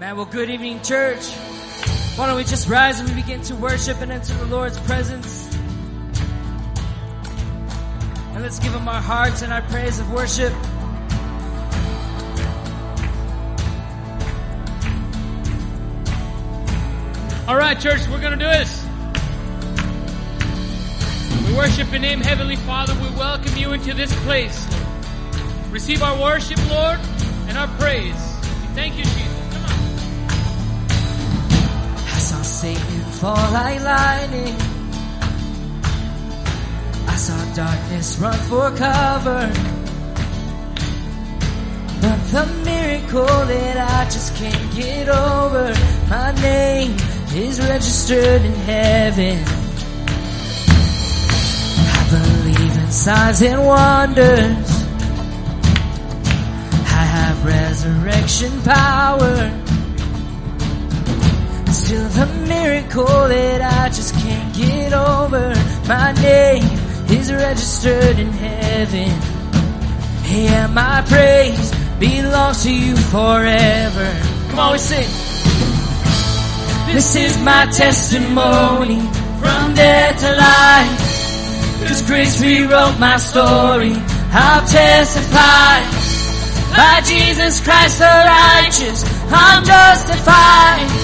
Man, well, good evening, church. Why don't we just rise and we begin to worship and enter the Lord's presence? And let's give Him our hearts and our praise of worship. All right, church, we're going to do this. We worship your name, Heavenly Father. We welcome you into this place. Receive our worship, Lord, and our praise. We thank you, Satan fall like lightning. I saw darkness run for cover. But the miracle that I just can't get over, my name is registered in heaven. I believe in signs and wonders. I have resurrection power. Still the miracle that I just can't get over. My name is registered in heaven. Yeah, my praise belongs to you forever. Come on, we sing. This is my testimony from death to life. Cause grace rewrote my story. I'll testify. By Jesus Christ the righteous, I'm justified.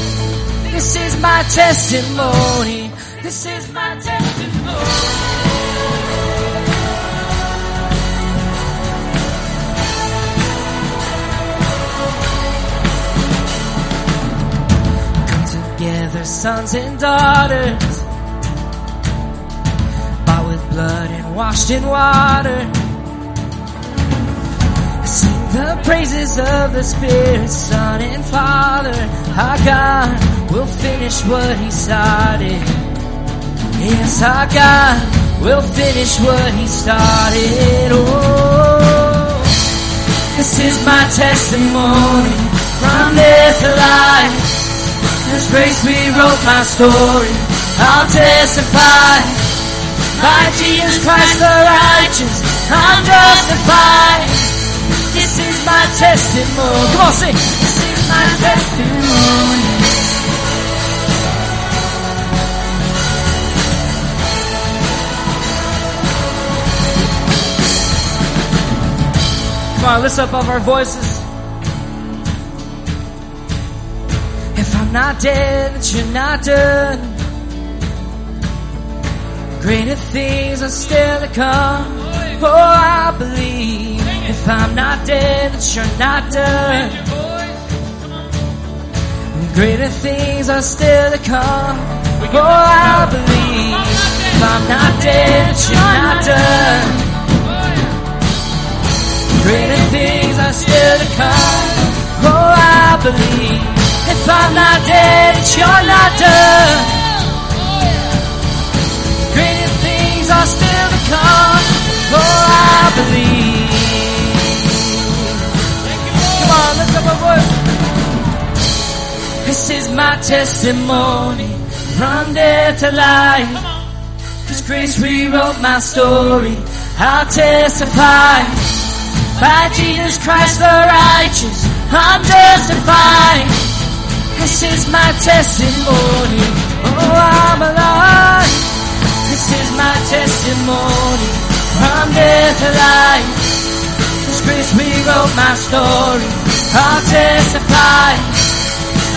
This is my testimony. This is my testimony. Come together, sons and daughters, bought with blood and washed in water. Sing the praises of the Spirit, Son and Father. Our God will finish what He started. Yes, our God will finish what He started. Oh, this is my testimony from death to life. This grace rewrote my story. I'll testify. By Jesus Christ the righteous, I'm justified. This is my testimony. Come on, sing. This is my testimony. Come on, let's up of our voices. If I'm not dead, that you're not done. Greater things are still to come. Oh, I believe. If I'm not dead, that you're not done. Greater things are still to come. Oh, I believe. If I'm not dead, that you're not done. Greater things are still to come. Oh, I believe. If I'm not dead, that you're not done. Greater things are still to come. Oh, I believe. Come on, lift up our voice. This is my testimony from death to life. Cause grace rewrote my story. I'll testify. By Jesus Christ the righteous, I'm justified. This is my testimony. Oh, I'm alive. This is my testimony from death to life. This grace rewrote my story. I'll testify.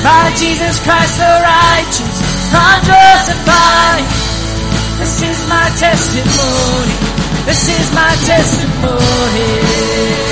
By Jesus Christ the righteous, I'm justified. This is my testimony. This is my testimony.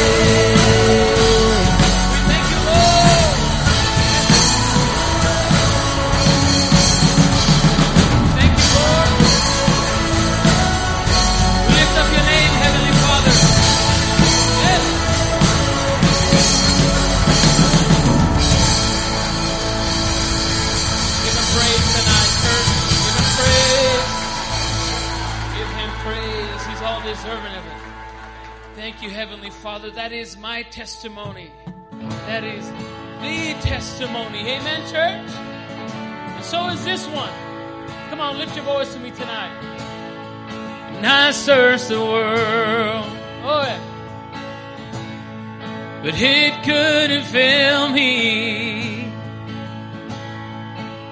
Thank you, Heavenly Father. That is my testimony. That is the testimony. Amen, church? And so is this one. Come on, lift your voice to me tonight. And I searched the world. Oh, yeah. But it couldn't fill me.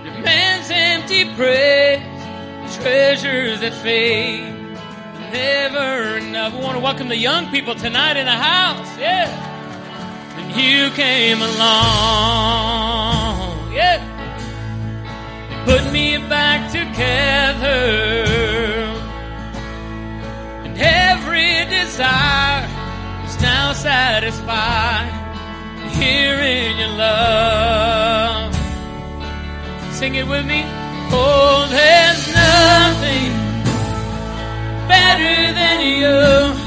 The man's empty praise, treasures that fade never enough. We want to welcome the young people tonight in the house. Yeah. And you came along. Yeah. And put me back together. And every desire is now satisfied. Here in your love. Sing it with me. Oh, there's nothing better than you.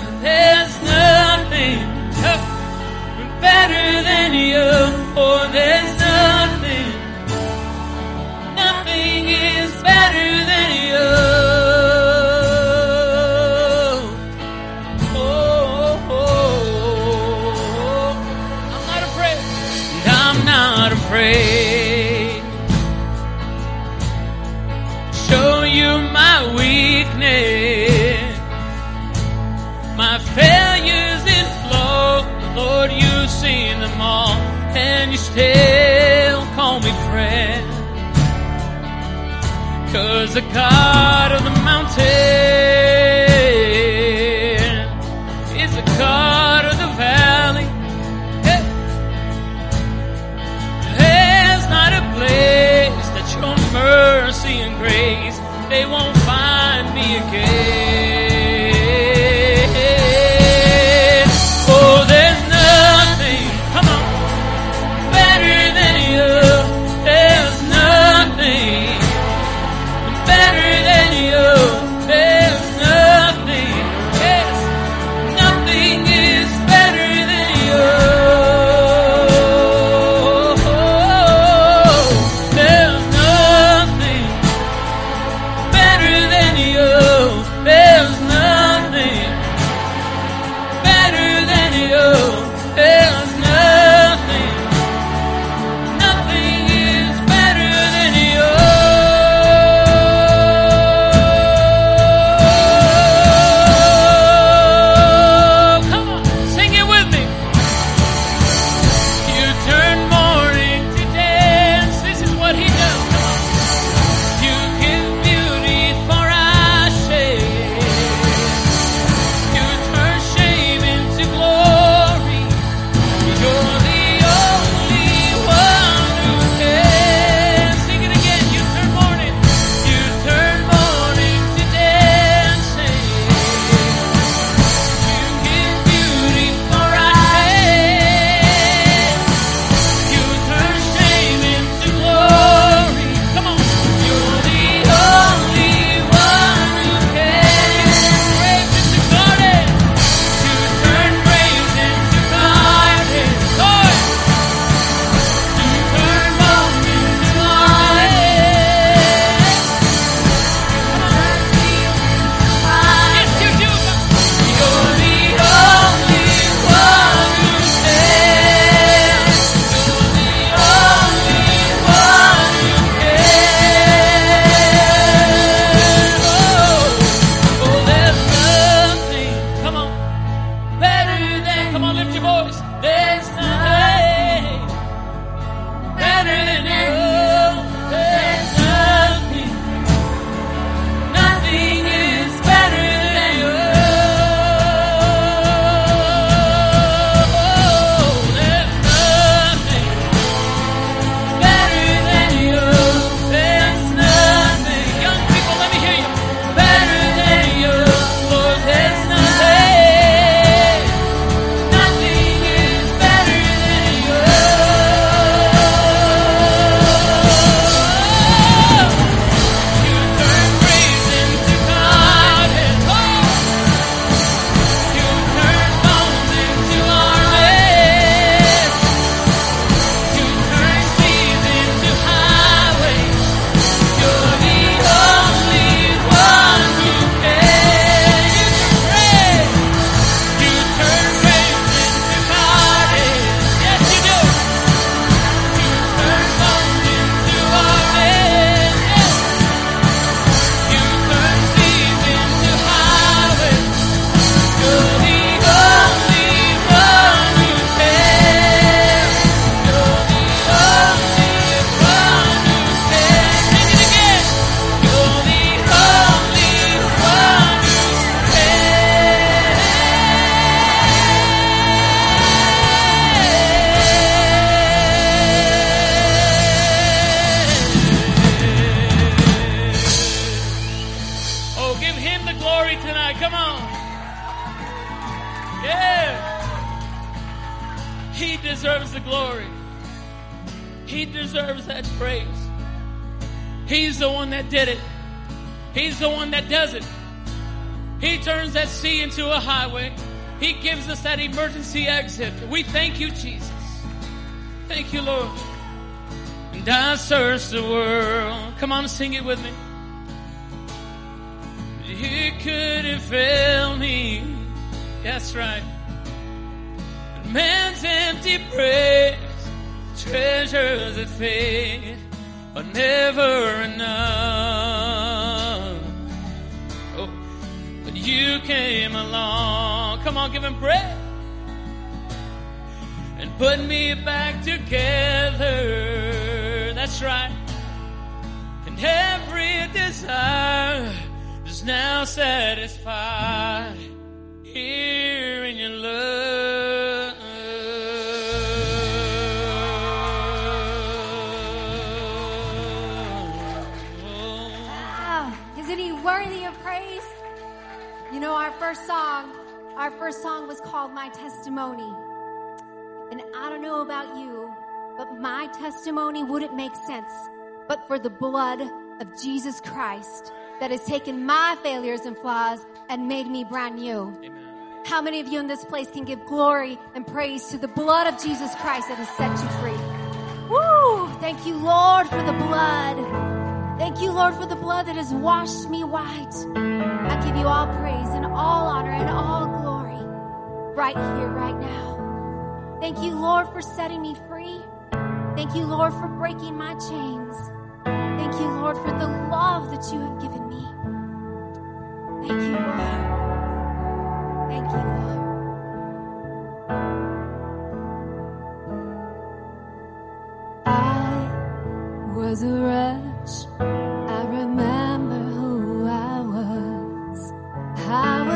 a God. Into a highway. He gives us that emergency exit. We thank you, Jesus. Thank you, Lord. And I searched the world. Come on, sing it with me. He couldn't fail me. That's right. Man's empty praise, treasures that fade are never enough. You came along. Come on, give him praise and put me back together. That's right. And every desire is now satisfied here in your love. You know, our first song, our first song was called My Testimony. And I don't know about you, but my testimony wouldn't make sense but for the blood of Jesus Christ that has taken my failures and flaws and made me brand new. Amen. How many of you in this place can give glory and praise to the blood of Jesus Christ that has set you free? Woo! Thank you, Lord, for the blood. Thank you, Lord, for the blood that has washed me white. I give you all praise and all honor and all glory right here, right now. Thank you, Lord, for setting me free. Thank you, Lord, for breaking my chains. Thank you, Lord, for the love that you have given me. Thank you, Lord. Thank you, Lord. I was a wretch. I remember who I was. I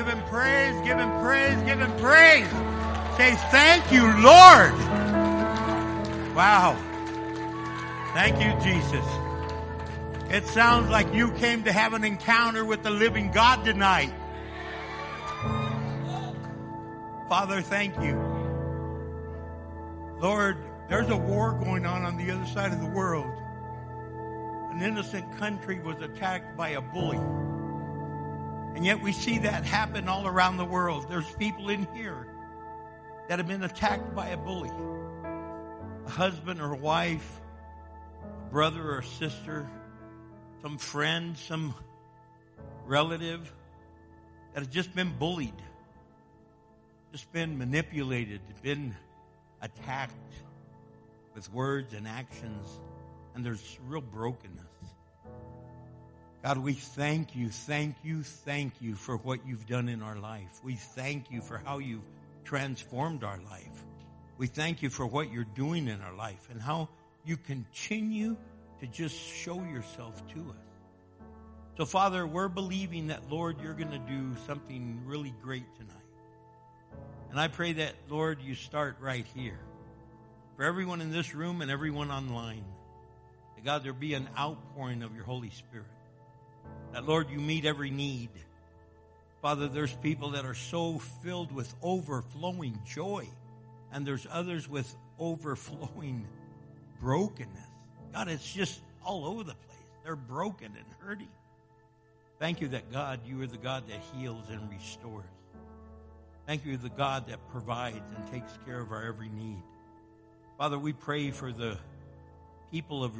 Give him praise, give him praise, give him praise. Say thank you, Lord. Wow. Thank you, Jesus. It sounds like you came to have an encounter with the living God tonight. Father, thank you. Lord, there's a war going on on the other side of the world. An innocent country was attacked by a bully. And yet we see that happen all around the world. There's people in here that have been attacked by a bully. A husband or a wife, a brother or a sister, some friend, some relative that has just been bullied, just been manipulated, been attacked with words and actions, and there's real brokenness. God, we thank you, thank you, thank you for what you've done in our life. We thank you for how you've transformed our life. We thank you for what you're doing in our life and how you continue to just show yourself to us. So, Father, we're believing that, Lord, you're going to do something really great tonight. And I pray that, Lord, you start right here. For everyone in this room and everyone online, that God, there be an outpouring of your Holy Spirit. That, Lord, you meet every need. Father, there's people that are so filled with overflowing joy, and there's others with overflowing brokenness. God, it's just all over the place. They're broken and hurting. Thank you that, God, you are the God that heals and restores. Thank you, the God that provides and takes care of our every need. Father, we pray for the people of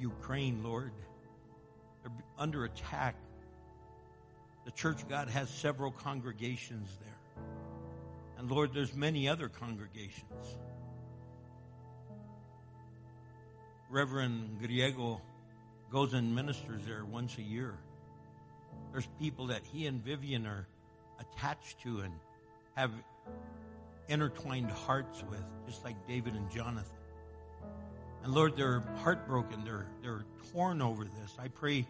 Ukraine, Lord. They're under attack. The Church of God has several congregations there. And Lord, there's many other congregations. Reverend Griego goes and ministers there once a year. There's people that he and Vivian are attached to and have intertwined hearts with, just like David and Jonathan. And Lord, they're heartbroken. They're, they're torn over this. I pray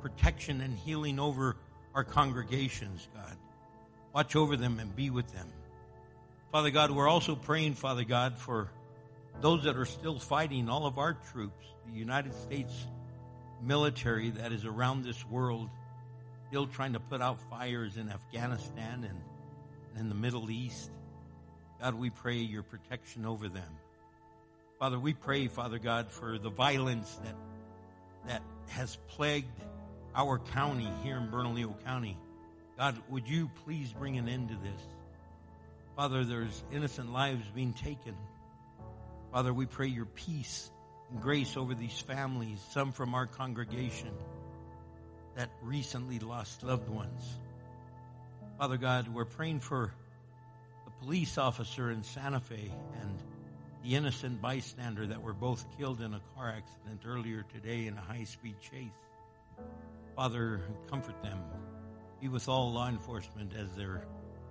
protection and healing over our congregations, God. Watch over them and be with them. Father God, we're also praying, Father God, for those that are still fighting, all of our troops, the United States military that is around this world, still trying to put out fires in Afghanistan and, and in the Middle East. God, we pray your protection over them. Father, we pray, Father God, for the violence that that has plagued our county here in Bernalillo County. God, would you please bring an end to this? Father, there's innocent lives being taken. Father, we pray your peace and grace over these families, some from our congregation that recently lost loved ones. Father God, we're praying for the police officer in Santa Fe and the innocent bystander that were both killed in a car accident earlier today in a high speed chase. Father, comfort them. Be with all law enforcement as they're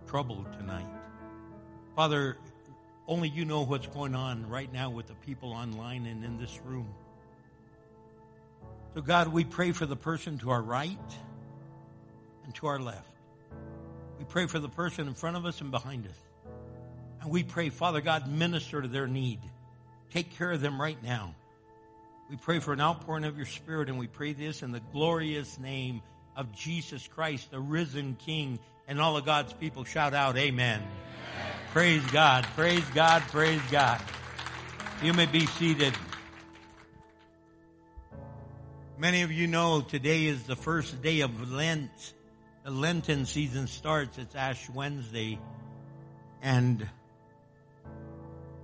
troubled tonight. Father, only you know what's going on right now with the people online and in this room. So, God, we pray for the person to our right and to our left. We pray for the person in front of us and behind us. And we pray, Father God, minister to their need. Take care of them right now. We pray for an outpouring of your Spirit, and we pray this in the glorious name of Jesus Christ, the risen King. And all of God's people shout out, Amen. Praise God, praise God, praise God. You may be seated. Many of you know today is the first day of Lent. The Lenten season starts. It's Ash Wednesday. And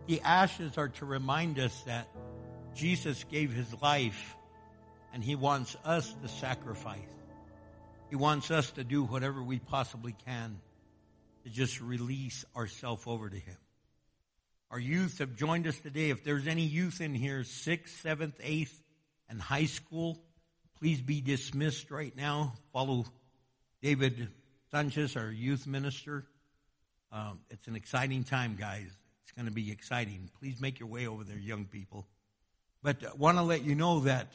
the ashes are to remind us that Jesus gave his life and he wants us to sacrifice. He wants us to do whatever we possibly can to just release ourselves over to him. Our youth have joined us today. If there's any youth in here, sixth, seventh, eighth, and high school, please be dismissed right now. Follow David Sanchez, our youth minister. Um, it's an exciting time, guys. Going to be exciting. Please make your way over there, young people. But I want to let you know that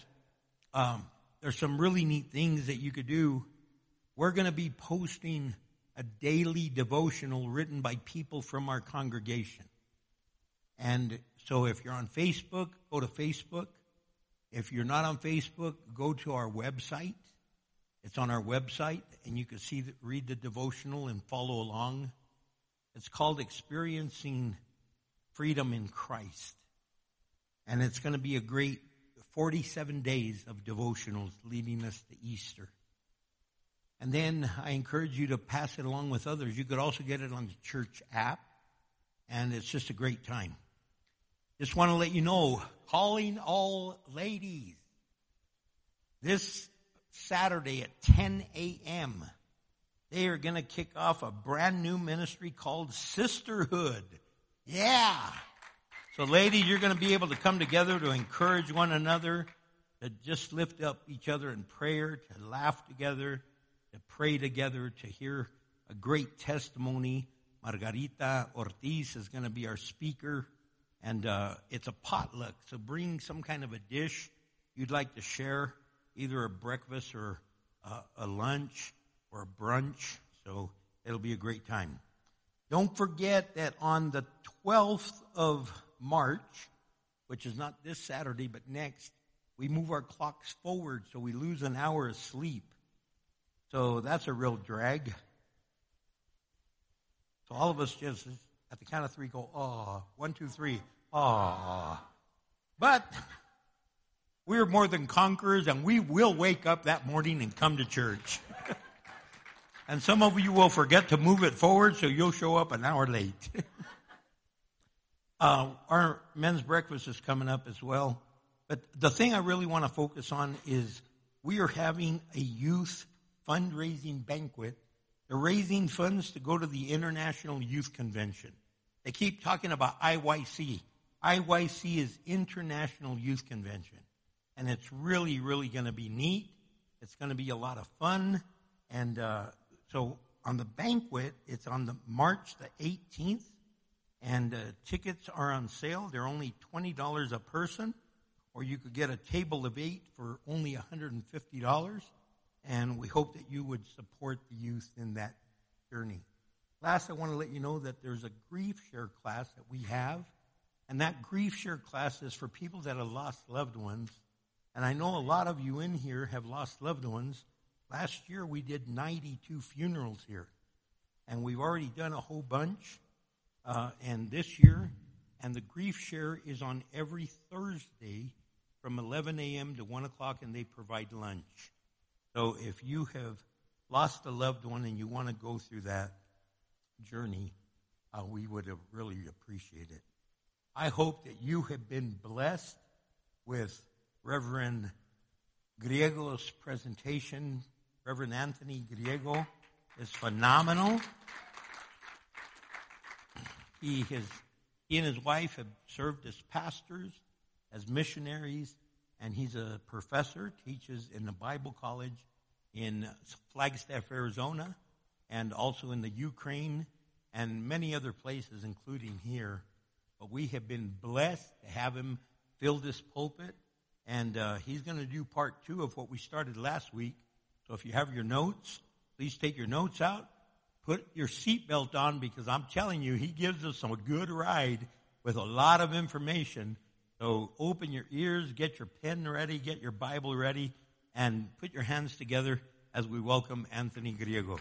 um, there's some really neat things that you could do. We're going to be posting a daily devotional written by people from our congregation. And so if you're on Facebook, go to Facebook. If you're not on Facebook, go to our website. It's on our website, and you can see, the, read the devotional and follow along. It's called Experiencing Freedom in Christ. And it's going to be a great 47 days of devotionals leading us to Easter. And then I encourage you to pass it along with others. You could also get it on the church app, and it's just a great time. Just want to let you know, calling all ladies. This Saturday at 10 a.m., they are going to kick off a brand new ministry called Sisterhood. Yeah. So ladies, you're going to be able to come together to encourage one another, to just lift up each other in prayer, to laugh together, to pray together, to hear a great testimony. Margarita Ortiz is going to be our speaker. And uh, it's a potluck, so bring some kind of a dish you'd like to share, either a breakfast or uh, a lunch or a brunch. So it'll be a great time. Don't forget that on the 12th of March, which is not this Saturday but next, we move our clocks forward so we lose an hour of sleep. So that's a real drag. So all of us just at the count of three go, ah, one, two, three, ah. But we're more than conquerors and we will wake up that morning and come to church. and some of you will forget to move it forward so you'll show up an hour late. uh, our men's breakfast is coming up as well. But the thing I really want to focus on is we are having a youth fundraising banquet they're raising funds to go to the International Youth Convention. They keep talking about IYC. IYC is International Youth Convention. And it's really, really going to be neat. It's going to be a lot of fun. And uh, so on the banquet, it's on the March the 18th. And uh, tickets are on sale. They're only $20 a person. Or you could get a table of eight for only $150 and we hope that you would support the youth in that journey. Last, I want to let you know that there's a grief share class that we have, and that grief share class is for people that have lost loved ones. And I know a lot of you in here have lost loved ones. Last year we did 92 funerals here, and we've already done a whole bunch. Uh, and this year, and the grief share is on every Thursday from 11 a.m. to 1 o'clock, and they provide lunch. So if you have lost a loved one and you want to go through that journey, uh, we would have really appreciate it. I hope that you have been blessed with Reverend Griego's presentation. Reverend Anthony Griego is phenomenal. He, has, he and his wife have served as pastors, as missionaries, and he's a professor, teaches in the Bible college in Flagstaff, Arizona, and also in the Ukraine and many other places, including here. But we have been blessed to have him fill this pulpit, and uh, he's going to do part two of what we started last week. So if you have your notes, please take your notes out, put your seatbelt on, because I'm telling you, he gives us a good ride with a lot of information so open your ears, get your pen ready, get your Bible ready, and put your hands together as we welcome Anthony Griego.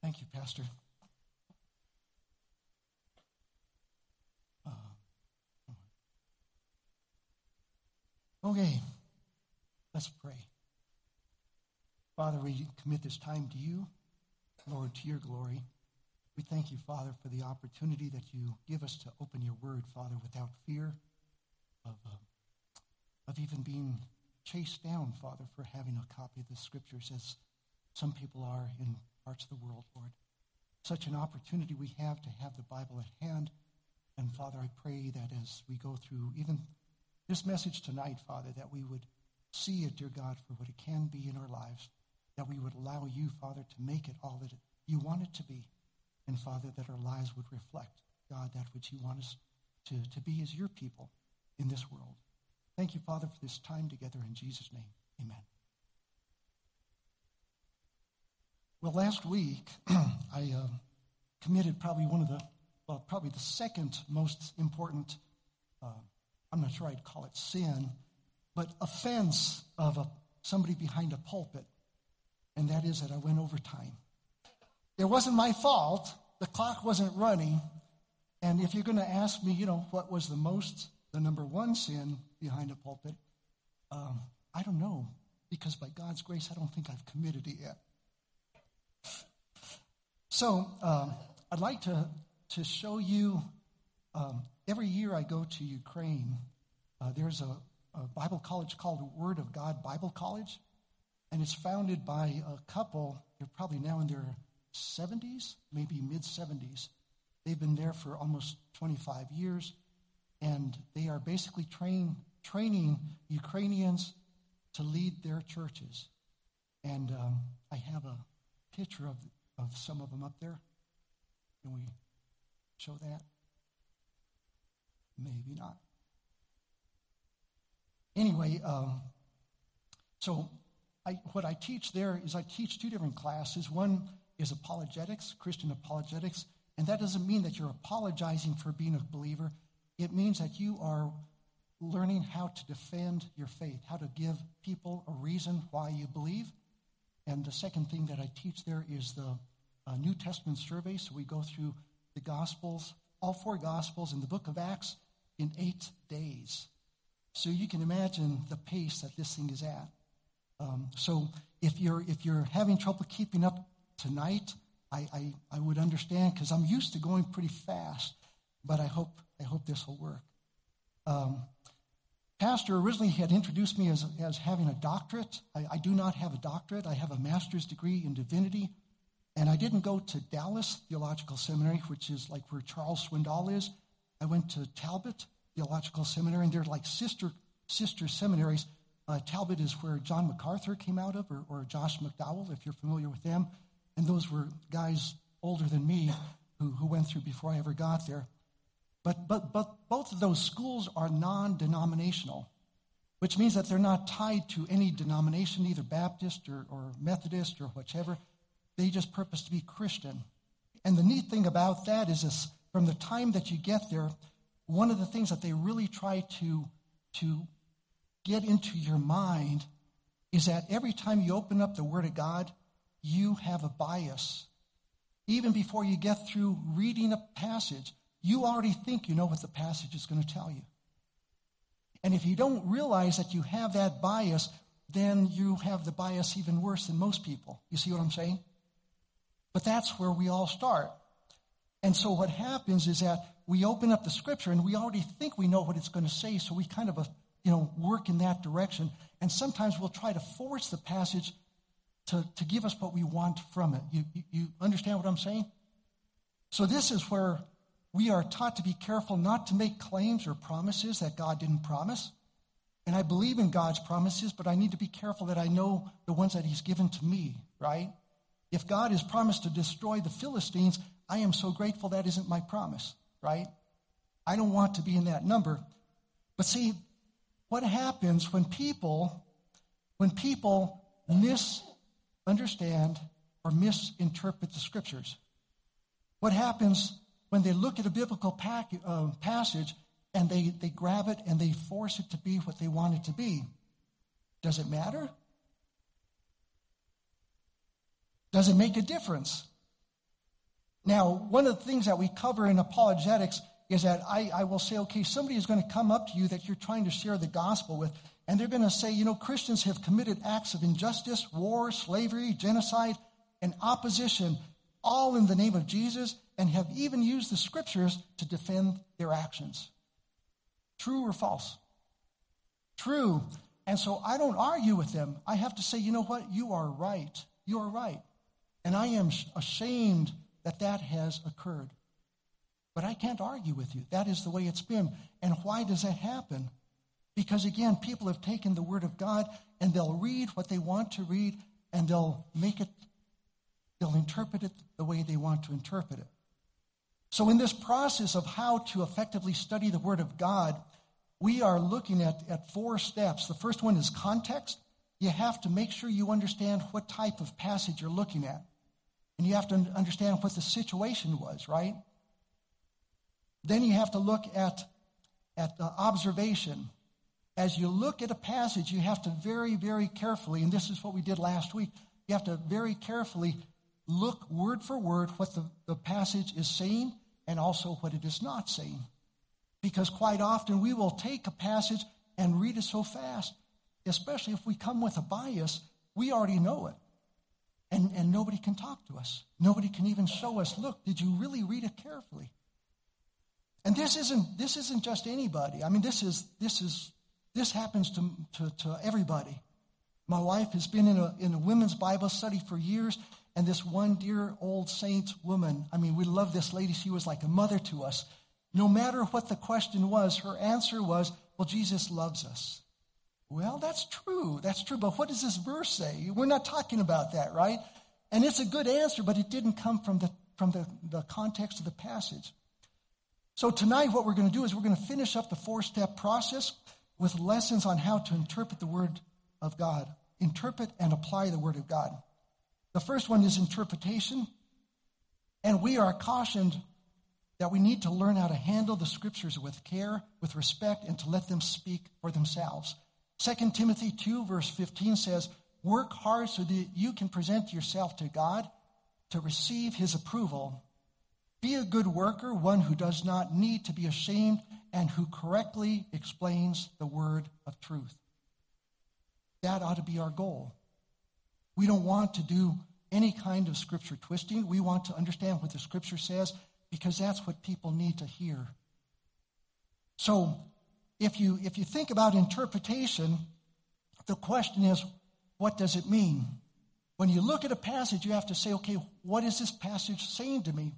Thank you, Pastor. Okay, let's pray. Father, we commit this time to you, Lord, to your glory. We thank you, Father, for the opportunity that you give us to open your word, Father, without fear of, uh, of even being chased down, Father, for having a copy of the scriptures, as some people are in parts of the world, Lord. Such an opportunity we have to have the Bible at hand. And Father, I pray that as we go through even this message tonight, Father, that we would see it, dear God, for what it can be in our lives, that we would allow you, Father, to make it all that you want it to be. And Father, that our lives would reflect, God, that which you want us to, to be as your people in this world. Thank you, Father, for this time together in Jesus' name. Amen. Well, last week, I uh, committed probably one of the, well, probably the second most important, uh, I'm not sure I'd call it sin, but offense of a, somebody behind a pulpit, and that is that I went over time. It wasn't my fault. The clock wasn't running. And if you're going to ask me, you know, what was the most, the number one sin behind a pulpit, um, I don't know. Because by God's grace, I don't think I've committed it yet. So um, I'd like to, to show you, um, every year I go to Ukraine, uh, there's a, a Bible college called Word of God Bible College. And it's founded by a couple, they're probably now in their 70s, maybe mid 70s. They've been there for almost 25 years, and they are basically train, training Ukrainians to lead their churches. And um, I have a picture of, of some of them up there. Can we show that? Maybe not. Anyway, um, so I, what I teach there is I teach two different classes. One is apologetics, Christian apologetics, and that doesn't mean that you're apologizing for being a believer. It means that you are learning how to defend your faith, how to give people a reason why you believe. And the second thing that I teach there is the uh, New Testament survey. So we go through the Gospels, all four Gospels in the book of Acts in eight days. So you can imagine the pace that this thing is at. Um, so if you're if you're having trouble keeping up tonight, I, I, I would understand because I'm used to going pretty fast, but I hope I hope this will work. Um, Pastor originally had introduced me as, as having a doctorate. I, I do not have a doctorate. I have a master's degree in divinity. And I didn't go to Dallas Theological Seminary, which is like where Charles Swindoll is. I went to Talbot Theological Seminary, and they're like sister sister seminaries. Uh, Talbot is where John MacArthur came out of, or, or Josh McDowell, if you're familiar with them. And those were guys older than me who, who went through before I ever got there. But, but, but both of those schools are non denominational, which means that they're not tied to any denomination, either Baptist or, or Methodist or whichever. They just purpose to be Christian. And the neat thing about that is this from the time that you get there, one of the things that they really try to, to get into your mind is that every time you open up the Word of God, you have a bias. Even before you get through reading a passage, you already think you know what the passage is going to tell you. And if you don't realize that you have that bias, then you have the bias even worse than most people. You see what I'm saying? But that's where we all start. And so what happens is that we open up the scripture and we already think we know what it's going to say, so we kind of, uh, you know, work in that direction. And sometimes we'll try to force the passage to, to give us what we want from it. You, you, you understand what I'm saying? So this is where we are taught to be careful not to make claims or promises that God didn't promise. And I believe in God's promises, but I need to be careful that I know the ones that He's given to me, right? If God has promised to destroy the Philistines, I am so grateful that isn't my promise, right? I don't want to be in that number. But see, what happens when people, when people misunderstand or misinterpret the scriptures? What happens when they look at a biblical pack, uh, passage and they, they grab it and they force it to be what they want it to be? Does it matter? Does it make a difference? Now, one of the things that we cover in apologetics is that I, I will say, okay, somebody is going to come up to you that you're trying to share the gospel with, And they're going to say, you know, Christians have committed acts of injustice, war, slavery, genocide, and opposition, all in the name of Jesus, and have even used the scriptures to defend their actions. True or false? True. And so I don't argue with them. I have to say, you know what? You are right. You are right. And I am ashamed that that has occurred. But I can't argue with you. That is the way it's been. And why does that happen? Because again, people have taken the Word of God and they'll read what they want to read and they'll make it, they'll interpret it the way they want to interpret it. So, in this process of how to effectively study the Word of God, we are looking at, at four steps. The first one is context. You have to make sure you understand what type of passage you're looking at. And you have to understand what the situation was, right? Then you have to look at, at the observation. As you look at a passage, you have to very, very carefully, and this is what we did last week, you have to very carefully look word for word what the, the passage is saying and also what it is not saying. Because quite often we will take a passage and read it so fast, especially if we come with a bias, we already know it. And, and nobody can talk to us. Nobody can even show us, look, did you really read it carefully? And this isn't, this isn't just anybody. I mean, this is, this is, this happens to, to, to everybody. My wife has been in a, in a women's Bible study for years, and this one dear old saint woman, I mean, we love this lady. She was like a mother to us. No matter what the question was, her answer was, Well, Jesus loves us. Well, that's true. That's true. But what does this verse say? We're not talking about that, right? And it's a good answer, but it didn't come from the, from the, the context of the passage. So tonight, what we're going to do is we're going to finish up the four step process with lessons on how to interpret the Word of God, interpret and apply the Word of God. The first one is interpretation. And we are cautioned that we need to learn how to handle the scriptures with care, with respect, and to let them speak for themselves. 2 Timothy 2, verse 15 says, Work hard so that you can present yourself to God to receive his approval. Be a good worker, one who does not need to be ashamed and who correctly explains the word of truth. That ought to be our goal. We don't want to do any kind of scripture twisting. We want to understand what the scripture says because that's what people need to hear. So, if you, if you think about interpretation, the question is, what does it mean? When you look at a passage, you have to say, okay, what is this passage saying to me?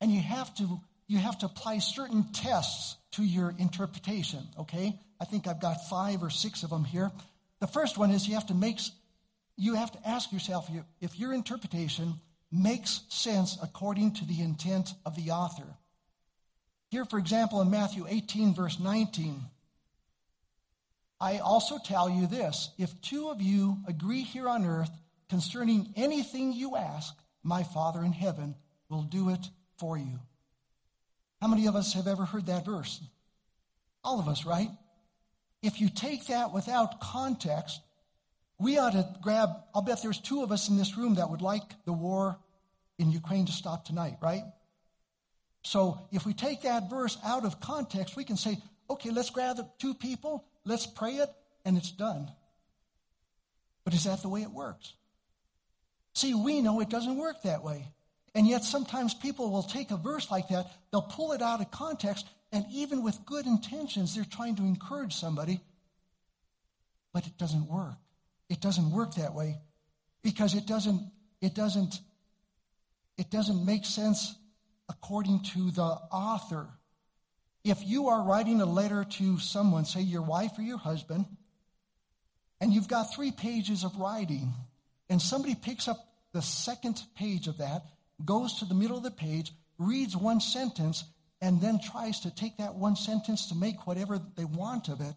And you have to, you have to apply certain tests to your interpretation, okay? I think I've got five or six of them here. The first one is you have to make, you have to ask yourself if your interpretation makes sense according to the intent of the author. Here, for example, in Matthew 18, verse 19, I also tell you this if two of you agree here on earth concerning anything you ask, my Father in heaven will do it for you. How many of us have ever heard that verse? All of us, right? If you take that without context, we ought to grab, I'll bet there's two of us in this room that would like the war in Ukraine to stop tonight, right? So if we take that verse out of context, we can say, okay, let's grab two people, let's pray it, and it's done. But is that the way it works? See, we know it doesn't work that way. And yet sometimes people will take a verse like that, they'll pull it out of context, and even with good intentions, they're trying to encourage somebody, but it doesn't work. It doesn't work that way because it doesn't, it doesn't, it doesn't make sense according to the author. If you are writing a letter to someone, say your wife or your husband, and you've got three pages of writing, and somebody picks up the second page of that, goes to the middle of the page, reads one sentence, and then tries to take that one sentence to make whatever they want of it,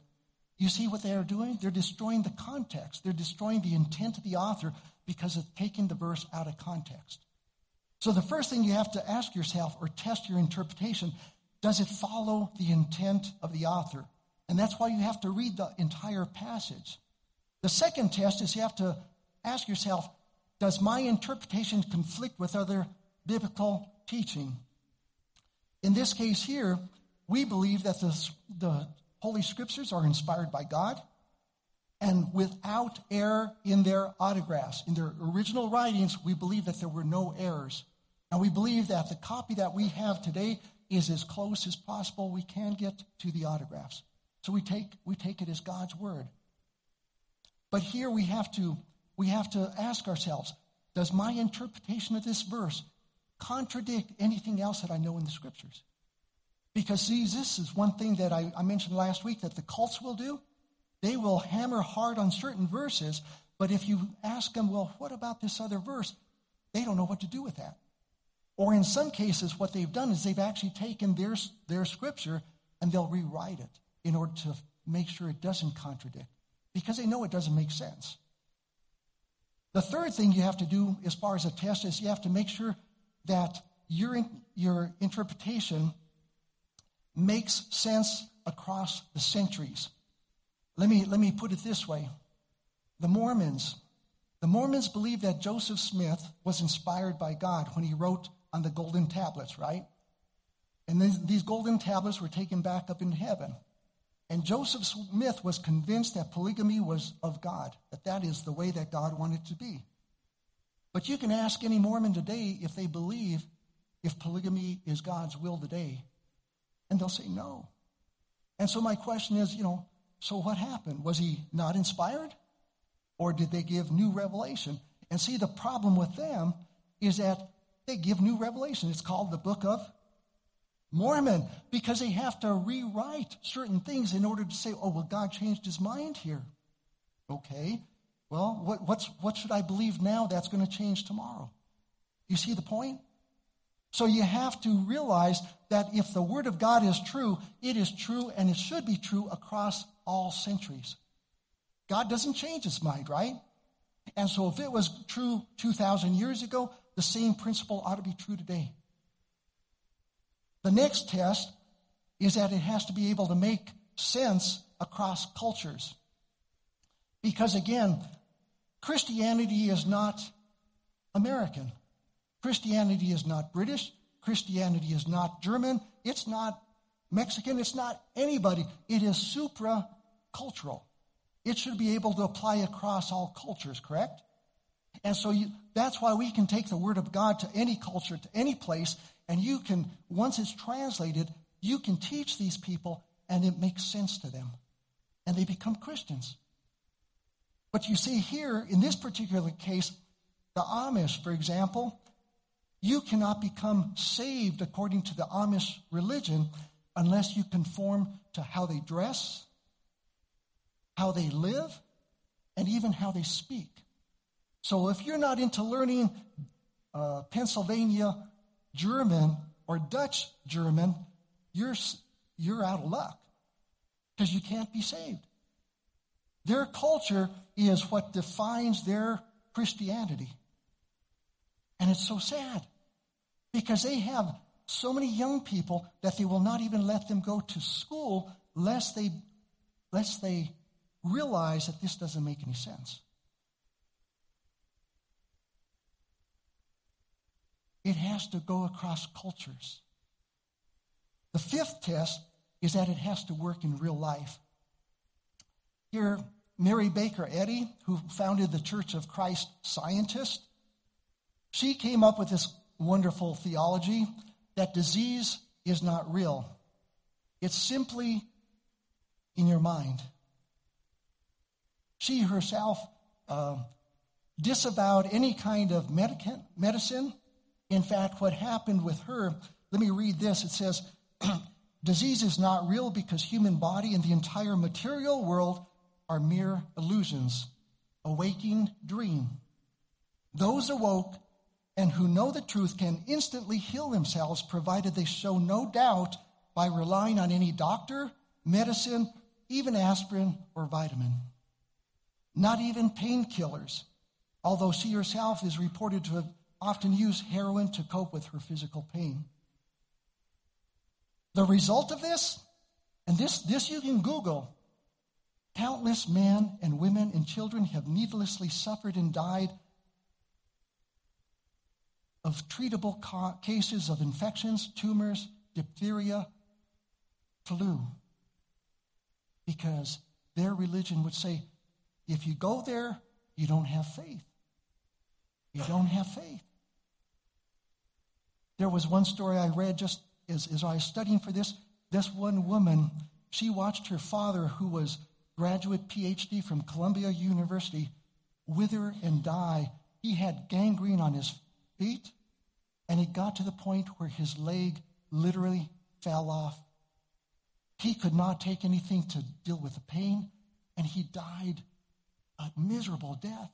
you see what they are doing? They're destroying the context. They're destroying the intent of the author because of taking the verse out of context. So the first thing you have to ask yourself or test your interpretation, does it follow the intent of the author? And that's why you have to read the entire passage. The second test is you have to ask yourself, does my interpretation conflict with other biblical teaching? In this case here, we believe that the, the Holy Scriptures are inspired by God. and without error in their autographs. In their original writings, we believe that there were no errors. And we believe that the copy that we have today is as close as possible we can get to the autographs. So we take, we take it as God's word. But here we have to, we have to ask ourselves, does my interpretation of this verse contradict anything else that I know in the scriptures? Because see, this is one thing that I, I mentioned last week that the cults will do. They will hammer hard on certain verses, but if you ask them, well, what about this other verse? They don't know what to do with that. Or in some cases, what they've done is they've actually taken their, their scripture and they'll rewrite it in order to make sure it doesn't contradict because they know it doesn't make sense. The third thing you have to do as far as a test is you have to make sure that your, your interpretation makes sense across the centuries. Let me, let me put it this way. The Mormons, the Mormons believe that Joseph Smith was inspired by God when he wrote on the golden tablets, right? And then these golden tablets were taken back up in heaven. And Joseph Smith was convinced that polygamy was of God, that that is the way that God wanted to be. But you can ask any Mormon today if they believe if polygamy is God's will today. And they'll say no. And so my question is, you know, so what happened? Was he not inspired? Or did they give new revelation? And see, the problem with them is that they give new revelation. It's called the Book of Mormon because they have to rewrite certain things in order to say, oh, well, God changed his mind here. Okay. Well, what, what's, what should I believe now that's going to change tomorrow? You see the point? So you have to realize that if the Word of God is true, it is true and it should be true across all centuries. God doesn't change his mind, right? And so if it was true 2,000 years ago, the same principle ought to be true today. The next test is that it has to be able to make sense across cultures. Because again, Christianity is not American. Christianity is not British. Christianity is not German. It's not Mexican. It's not anybody. It is supra cultural. It should be able to apply across all cultures, correct? And so you, that's why we can take the Word of God to any culture, to any place, and you can, once it's translated, you can teach these people and it makes sense to them. And they become Christians. But you see here, in this particular case, the Amish, for example, you cannot become saved according to the Amish religion unless you conform to how they dress, how they live, and even how they speak. So if you're not into learning uh, Pennsylvania German or Dutch German, you're, you're out of luck because you can't be saved. Their culture is what defines their Christianity. And it's so sad because they have so many young people that they will not even let them go to school lest they, lest they realize that this doesn't make any sense. It has to go across cultures. The fifth test is that it has to work in real life. Here, Mary Baker Eddy, who founded the Church of Christ Scientist, she came up with this wonderful theology that disease is not real. It's simply in your mind. She herself uh, disavowed any kind of medicine in fact, what happened with her, let me read this. It says, Disease is not real because human body and the entire material world are mere illusions, a waking dream. Those awoke and who know the truth can instantly heal themselves provided they show no doubt by relying on any doctor, medicine, even aspirin or vitamin. Not even painkillers, although she herself is reported to have often use heroin to cope with her physical pain. The result of this, and this, this you can Google, countless men and women and children have needlessly suffered and died of treatable ca- cases of infections, tumors, diphtheria, flu, because their religion would say If you go there, you don't have faith. You don't have faith. There was one story I read just as, as I was studying for this. This one woman, she watched her father, who was graduate PhD from Columbia University, wither and die. He had gangrene on his feet, and it got to the point where his leg literally fell off. He could not take anything to deal with the pain, and he died a miserable death.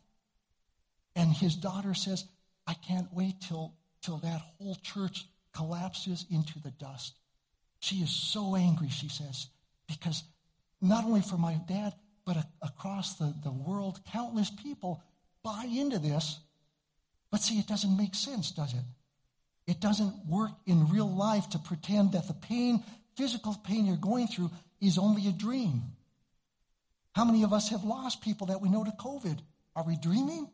And his daughter says, I can't wait till, till that whole church collapses into the dust. She is so angry, she says, because not only for my dad, but a, across the, the world, countless people buy into this. But see, it doesn't make sense, does it? It doesn't work in real life to pretend that the pain, physical pain you're going through, is only a dream. How many of us have lost people that we know to COVID? Are we dreaming?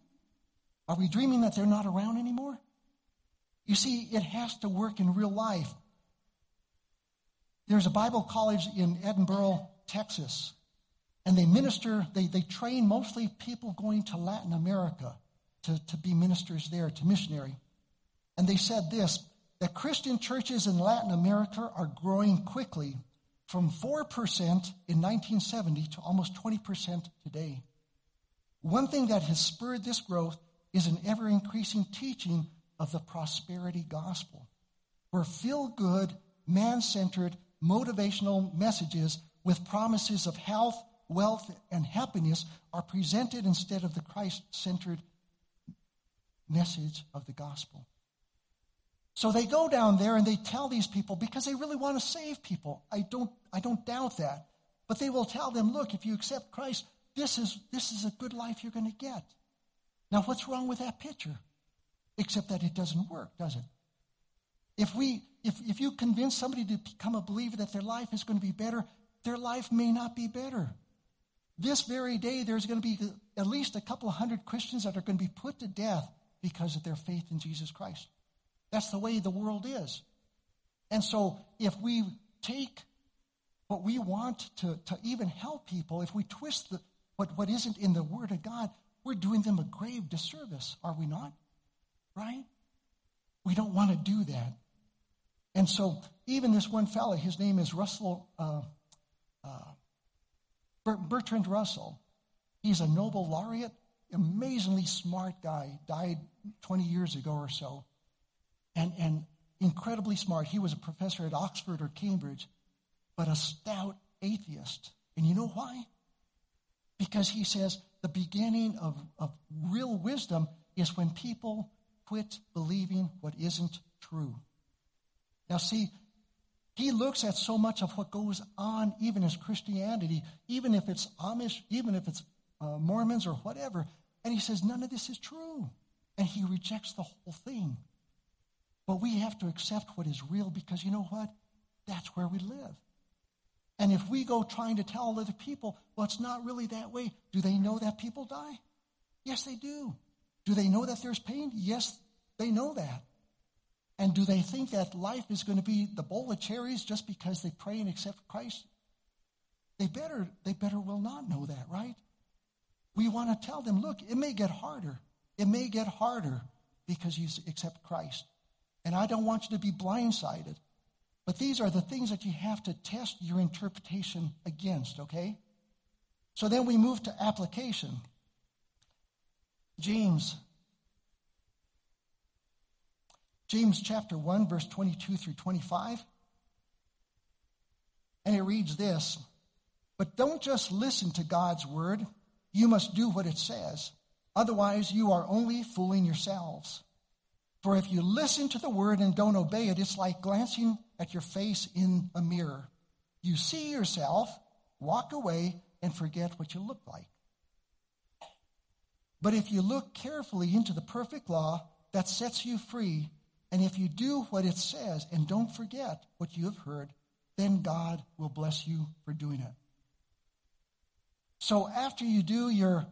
Are we dreaming that they're not around anymore? You see, it has to work in real life. There's a Bible college in Edinburg, Texas, and they minister, they, they train mostly people going to Latin America to, to be ministers there, to missionary. And they said this that Christian churches in Latin America are growing quickly from 4% in 1970 to almost 20% today. One thing that has spurred this growth is an ever increasing teaching of the prosperity gospel, where feel good, man centered, motivational messages with promises of health, wealth, and happiness are presented instead of the Christ centered message of the gospel. So they go down there and they tell these people because they really want to save people. I don't, I don't doubt that. But they will tell them, look, if you accept Christ, this is, this is a good life you're going to get. Now, what's wrong with that picture? Except that it doesn't work, does it? If, we, if, if you convince somebody to become a believer that their life is going to be better, their life may not be better. This very day, there's going to be at least a couple hundred Christians that are going to be put to death because of their faith in Jesus Christ. That's the way the world is. And so if we take what we want to, to even help people, if we twist the, what, what isn't in the Word of God, we're doing them a grave disservice, are we not? Right? We don't want to do that. And so even this one fellow, his name is Russell, uh, uh, Bertrand Russell. He's a Nobel laureate, amazingly smart guy, died 20 years ago or so and, and incredibly smart. He was a professor at Oxford or Cambridge, but a stout atheist. And you know why? Because he says the beginning of, of real wisdom is when people quit believing what isn't true. Now, see, he looks at so much of what goes on, even as Christianity, even if it's Amish, even if it's uh, Mormons or whatever, and he says none of this is true. And he rejects the whole thing. But we have to accept what is real because you know what? That's where we live. And if we go trying to tell other people, well, it's not really that way, do they know that people die? Yes, they do. Do they know that there's pain? Yes, they know that. And do they think that life is going to be the bowl of cherries just because they pray and accept Christ? They better, they better will not know that, right? We want to tell them, look, it may get harder. It may get harder because you accept Christ. And I don't want you to be blindsided. But these are the things that you have to test your interpretation against, okay? So then we move to application. James. James chapter 1, verse 22 through 25. And it reads this But don't just listen to God's word, you must do what it says. Otherwise, you are only fooling yourselves. For if you listen to the word and don't obey it, it's like glancing at your face in a mirror. You see yourself, walk away, and forget what you look like. But if you look carefully into the perfect law that sets you free, and if you do what it says and don't forget what you have heard, then God will bless you for doing it. So after you do your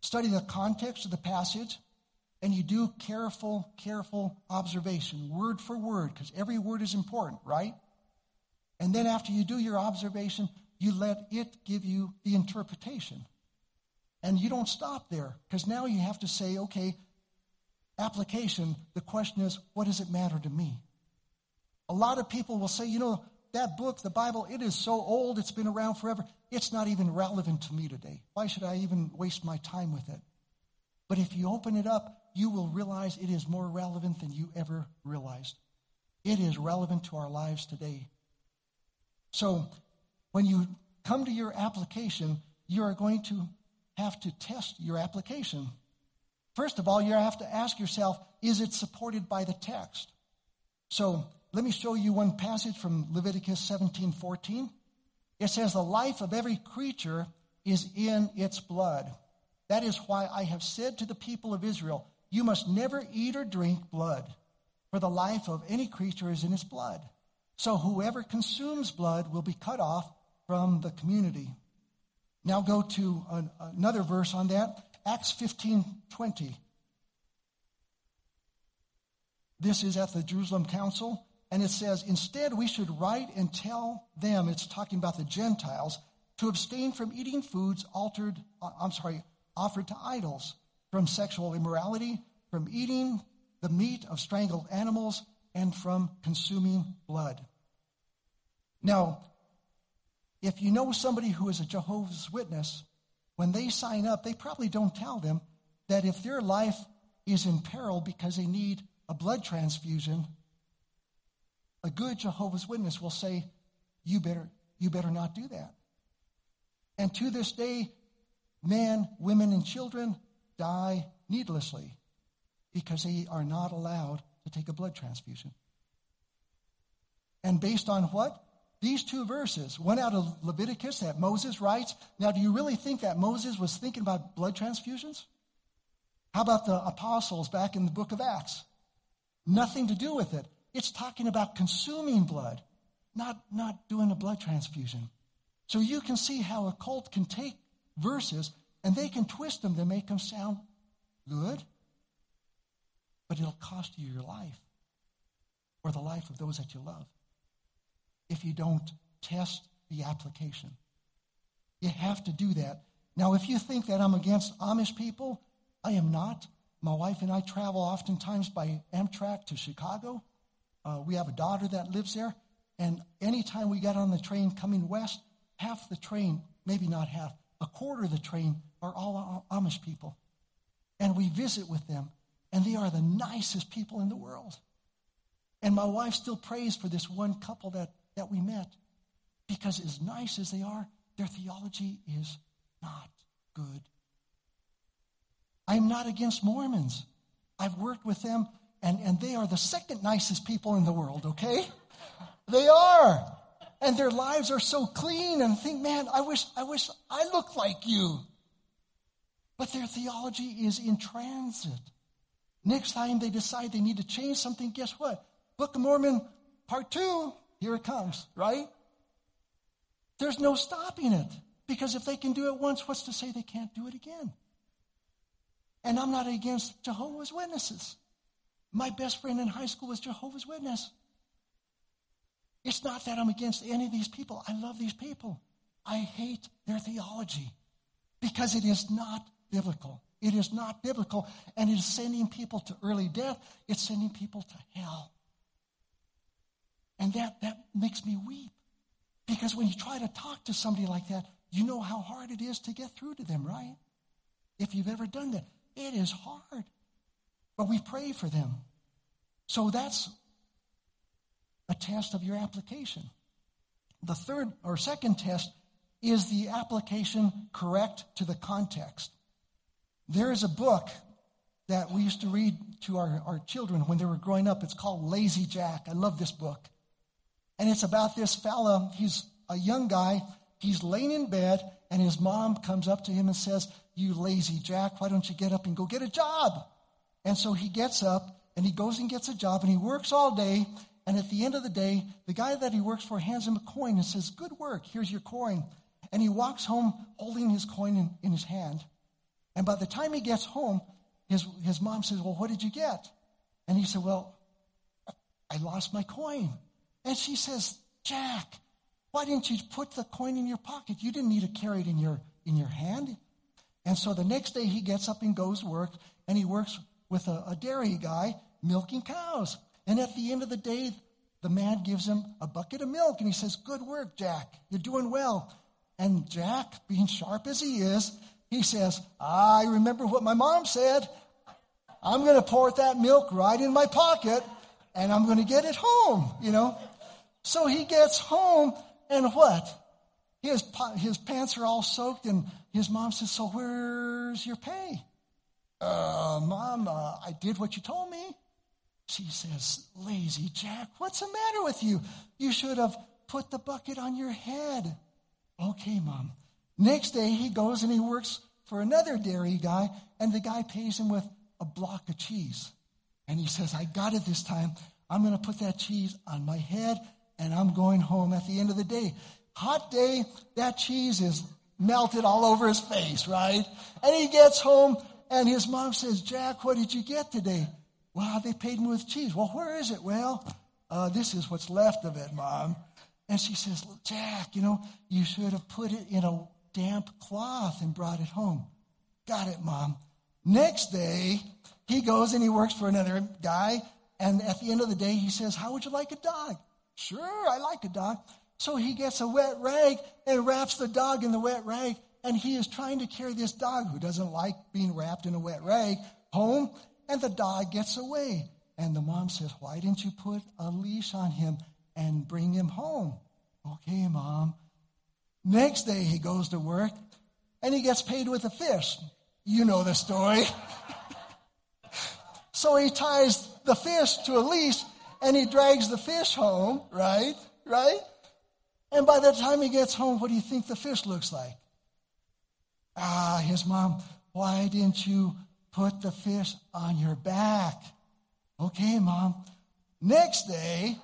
study the context of the passage, and you do careful, careful observation, word for word, because every word is important, right? And then after you do your observation, you let it give you the interpretation. And you don't stop there because now you have to say, okay, application. The question is, what does it matter to me? A lot of people will say, you know, that book, the Bible, it is so old, it's been around forever. It's not even relevant to me today. Why should I even waste my time with it? But if you open it up, you will realize it is more relevant than you ever realized. It is relevant to our lives today. So when you come to your application, you are going to have to test your application. First of all, you have to ask yourself, is it supported by the text? So let me show you one passage from Leviticus 17:14. It says, "The life of every creature is in its blood. That is why I have said to the people of Israel, you must never eat or drink blood, for the life of any creature is in its blood. So whoever consumes blood will be cut off from the community." Now go to an, another verse on that, Acts 15:20. This is at the Jerusalem Council. And it says, instead, we should write and tell them, it's talking about the Gentiles, to abstain from eating foods altered, uh, I'm sorry, offered to idols, from sexual immorality, from eating the meat of strangled animals, and from consuming blood. Now, if you know somebody who is a Jehovah's Witness, when they sign up, they probably don't tell them that if their life is in peril because they need a blood transfusion, a good Jehovah's Witness will say, you better, you better not do that. And to this day, men, women, and children die needlessly because they are not allowed to take a blood transfusion. And based on what? These two verses, one out of Leviticus that Moses writes. Now, do you really think that Moses was thinking about blood transfusions? How about the apostles back in the book of Acts? Nothing to do with it. It's talking about consuming blood, not, not doing a blood transfusion. So you can see how a cult can take verses and they can twist them to make them sound good, but it'll cost you your life or the life of those that you love if you don't test the application. You have to do that. Now, if you think that I'm against Amish people, I am not. My wife and I travel oftentimes by Amtrak to Chicago. Uh, we have a daughter that lives there, and anytime we get on the train coming west, half the train, maybe not half, a quarter of the train are all Amish people. And we visit with them, and they are the nicest people in the world. And my wife still prays for this one couple that, that we met because, as nice as they are, their theology is not good. I'm not against Mormons. I've worked with them and, and they are the second nicest people in the world, okay? They are. And their lives are so clean and think, man, I wish, I wish I looked like you. But their theology is in transit. Next time they decide they need to change something, guess what? Book of Mormon, part two, here it comes, right? There's no stopping it. Because if they can do it once, what's to say they can't do it again? And I'm not against Jehovah's Witnesses. My best friend in high school was Jehovah's Witness. It's not that I'm against any of these people. I love these people. I hate their theology because it is not biblical. It is not biblical, and it is sending people to early death. It's sending people to hell. And that, that makes me weep. Because when you try to talk to somebody like that, you know how hard it is to get through to them, right? If you've ever done that, it is hard. But we pray for them. So that's a test of your application. The third or second test is the application correct to the context. There is a book that we used to read to our, our children when they were growing up. It's called Lazy Jack. I love this book. And it's about this fella. He's a young guy. He's laying in bed, and his mom comes up to him and says, You lazy Jack, why don't you get up and go get a job? And so he gets up and he goes and gets a job and he works all day. And at the end of the day, the guy that he works for hands him a coin and says, Good work, here's your coin. And he walks home holding his coin in, in his hand. And by the time he gets home, his, his mom says, Well, what did you get? And he said, Well, I lost my coin. And she says, Jack, why didn't you put the coin in your pocket? You didn't need to carry it in your, in your hand. And so the next day he gets up and goes to work, and he works with a, a dairy guy milking cows. And at the end of the day, the man gives him a bucket of milk and he says, Good work, Jack. You're doing well. And Jack, being sharp as he is, he says, I remember what my mom said. I'm going to pour that milk right in my pocket and I'm going to get it home, you know. So he gets home and what? His, his pants are all soaked and his mom says, So where's your pay? Uh, mom, uh, I did what you told me. She says, Lazy Jack, what's the matter with you? You should have put the bucket on your head. Okay, mom. Next day, he goes and he works for another dairy guy, and the guy pays him with a block of cheese. And he says, I got it this time. I'm going to put that cheese on my head, and I'm going home at the end of the day. Hot day, that cheese is melted all over his face, right? And he gets home, and his mom says, Jack, what did you get today? Well, they paid me with cheese. Well, where is it? Well, uh, this is what's left of it, Mom. And she says, Jack, you know, you should have put it in a damp cloth and brought it home. Got it, Mom. Next day, he goes and he works for another guy. And at the end of the day, he says, How would you like a dog? Sure, I like a dog. So he gets a wet rag and wraps the dog in the wet rag. And he is trying to carry this dog who doesn't like being wrapped in a wet rag home and the dog gets away. And the mom says, Why didn't you put a leash on him and bring him home? Okay, mom. Next day he goes to work and he gets paid with a fish. You know the story. so he ties the fish to a leash and he drags the fish home, right? Right? And by the time he gets home, what do you think the fish looks like? Ah, his mom, why didn't you put the fish on your back. Okay, mom. Next day,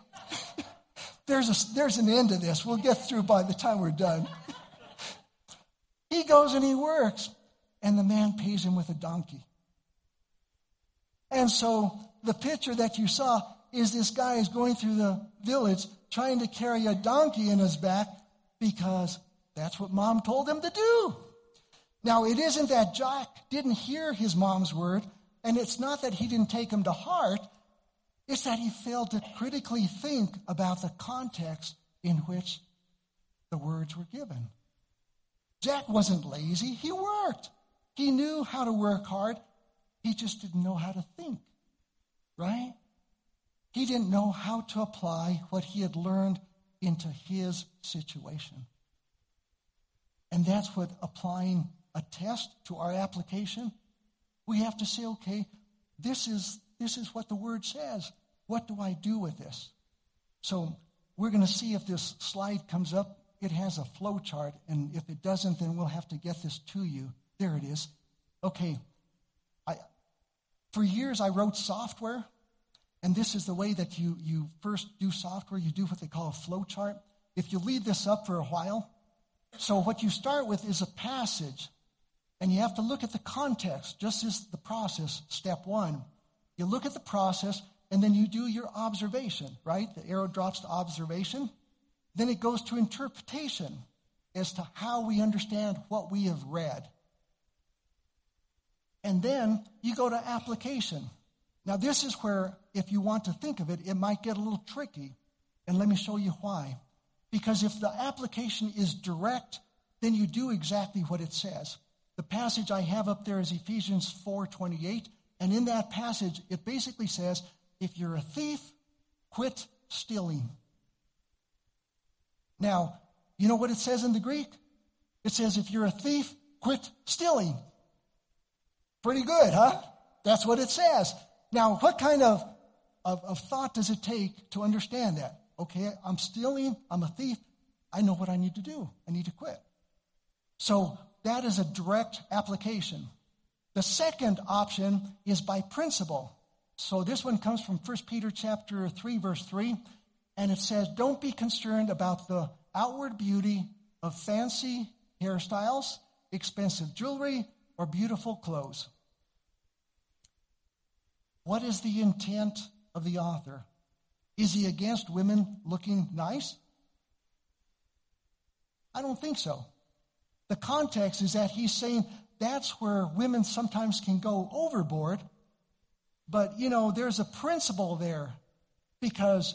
there's, a, there's an end to this. We'll get through by the time we're done. he goes and he works, and the man pays him with a donkey. And so the picture that you saw is this guy is going through the village trying to carry a donkey in his back because that's what mom told him to do. Now, it isn't that Jack didn't hear his mom's word, and it's not that he didn't take him to heart, it's that he failed to critically think about the context in which the words were given. Jack wasn't lazy, he worked. He knew how to work hard, he just didn't know how to think, right? He didn't know how to apply what he had learned into his situation. And that's what applying a test to our application, we have to say, okay, this is, this is what the word says. What do I do with this? So we're going to see if this slide comes up. It has a flow chart, and if it doesn't, then we'll have to get this to you. There it is. Okay. I, for years, I wrote software, and this is the way that you, you first do software. You do what they call a flow chart. If you leave this up for a while, so what you start with is a passage and you have to look at the context, just as the process, step one. You look at the process, and then you do your observation, right? The arrow drops to observation. Then it goes to interpretation as to how we understand what we have read. And then you go to application. Now, this is where, if you want to think of it, it might get a little tricky. And let me show you why. Because if the application is direct, then you do exactly what it says. The passage I have up there is Ephesians 4:28, and in that passage it basically says, if you're a thief, quit stealing. Now, you know what it says in the Greek? It says if you're a thief, quit stealing. Pretty good, huh? That's what it says. Now, what kind of, of, of thought does it take to understand that? Okay, I'm stealing, I'm a thief, I know what I need to do. I need to quit. So that is a direct application. The second option is by principle. So this one comes from 1 Peter chapter 3 verse 3 and it says don't be concerned about the outward beauty of fancy hairstyles, expensive jewelry or beautiful clothes. What is the intent of the author? Is he against women looking nice? I don't think so. The context is that he's saying that's where women sometimes can go overboard. But, you know, there's a principle there because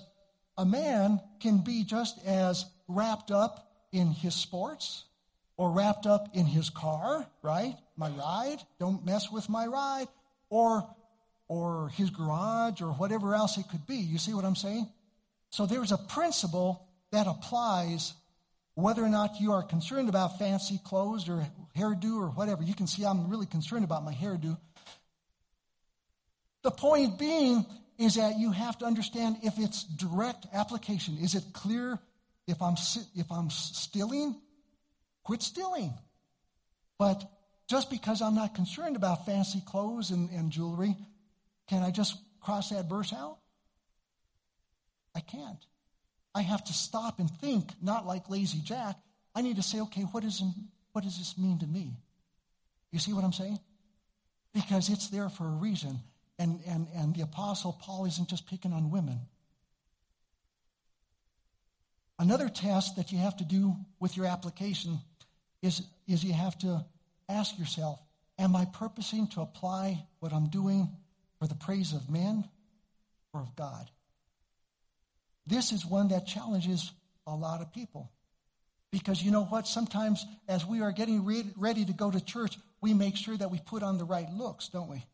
a man can be just as wrapped up in his sports or wrapped up in his car, right? My ride, don't mess with my ride, or or his garage or whatever else it could be. You see what I'm saying? So there's a principle that applies whether or not you are concerned about fancy clothes or hairdo or whatever. You can see I'm really concerned about my hairdo. The point being is that you have to understand if it's direct application. Is it clear if I'm if I'm stealing? Quit stealing. But just because I'm not concerned about fancy clothes and, and jewelry, can I just cross that verse out? I can't. I have to stop and think, not like lazy Jack. I need to say, okay, what, is, what does this mean to me? You see what I'm saying? Because it's there for a reason. And, and, and the Apostle Paul isn't just picking on women. Another test that you have to do with your application is, is you have to ask yourself, am I purposing to apply what I'm doing for the praise of men or of God? This is one that challenges a lot of people. Because you know what? Sometimes as we are getting re- ready to go to church, we make sure that we put on the right looks, don't we?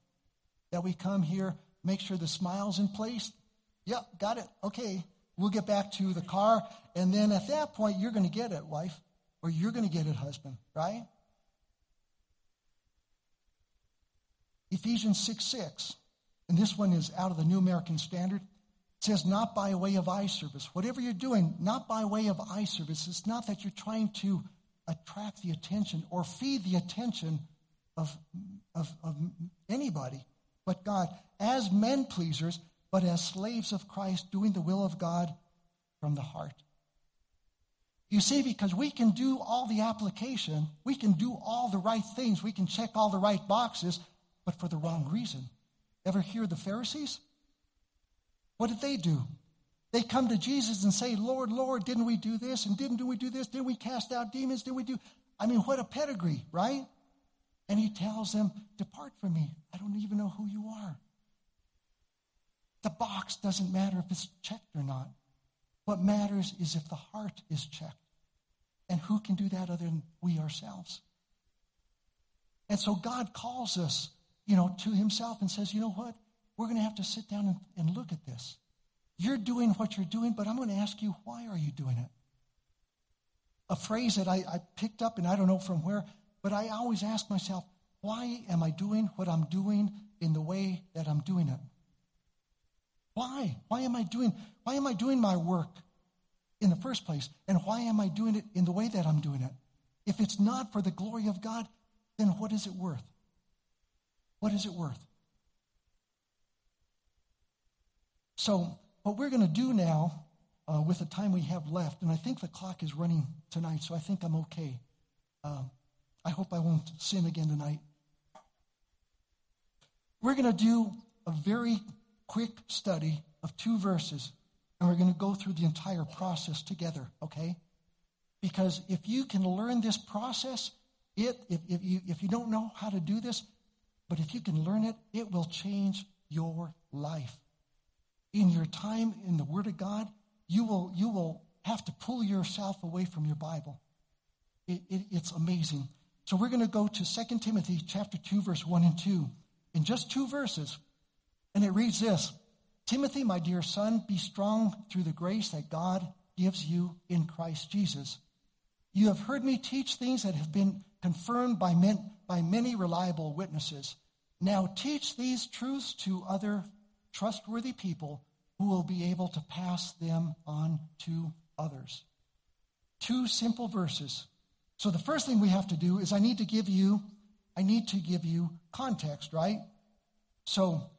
That we come here, make sure the smile's in place. Yep, got it. Okay. We'll get back to the car. And then at that point, you're going to get it, wife, or you're going to get it, husband, right? Ephesians 6 6 and this one is out of the New American Standard. It says, not by way of eye service. Whatever you're doing, not by way of eye service. It's not that you're trying to attract the attention or feed the attention of, of, of anybody but God, as men pleasers, but as slaves of Christ, doing the will of God from the heart. You see, because we can do all the application, we can do all the right things, we can check all the right boxes, but for the wrong reason. Ever hear the Pharisees? What did they do? They come to Jesus and say, Lord, Lord, didn't we do this? And didn't we do this? Didn't we cast out demons? Did we do? I mean, what a pedigree, right? And he tells them, Depart from me. I don't even know who you are. The box doesn't matter if it's checked or not. What matters is if the heart is checked. And who can do that other than we ourselves? And so God calls us you know, to himself and says, you know what? We're going to have to sit down and, and look at this. You're doing what you're doing, but I'm going to ask you, why are you doing it? A phrase that I, I picked up, and I don't know from where, but I always ask myself, why am I doing what I'm doing in the way that I'm doing it? Why? Why am I doing why am I doing my work in the first place? And why am I doing it in the way that I'm doing it? If it's not for the glory of God, then what is it worth? What is it worth? So, what we're going to do now uh, with the time we have left, and I think the clock is running tonight, so I think I'm okay. Um, I hope I won't sin again tonight. We're going to do a very quick study of two verses, and we're going to go through the entire process together, okay? Because if you can learn this process, it, if, if, you, if you don't know how to do this, but if you can learn it, it will change your life. In your time in the Word of God, you will, you will have to pull yourself away from your Bible. It, it, it's amazing. So we're going to go to 2 Timothy chapter 2, verse 1 and 2, in just two verses. And it reads this Timothy, my dear son, be strong through the grace that God gives you in Christ Jesus. You have heard me teach things that have been confirmed by, men, by many reliable witnesses. Now teach these truths to other trustworthy people who will be able to pass them on to others. Two simple verses. So the first thing we have to do is I need to give you I need to give you context, right? So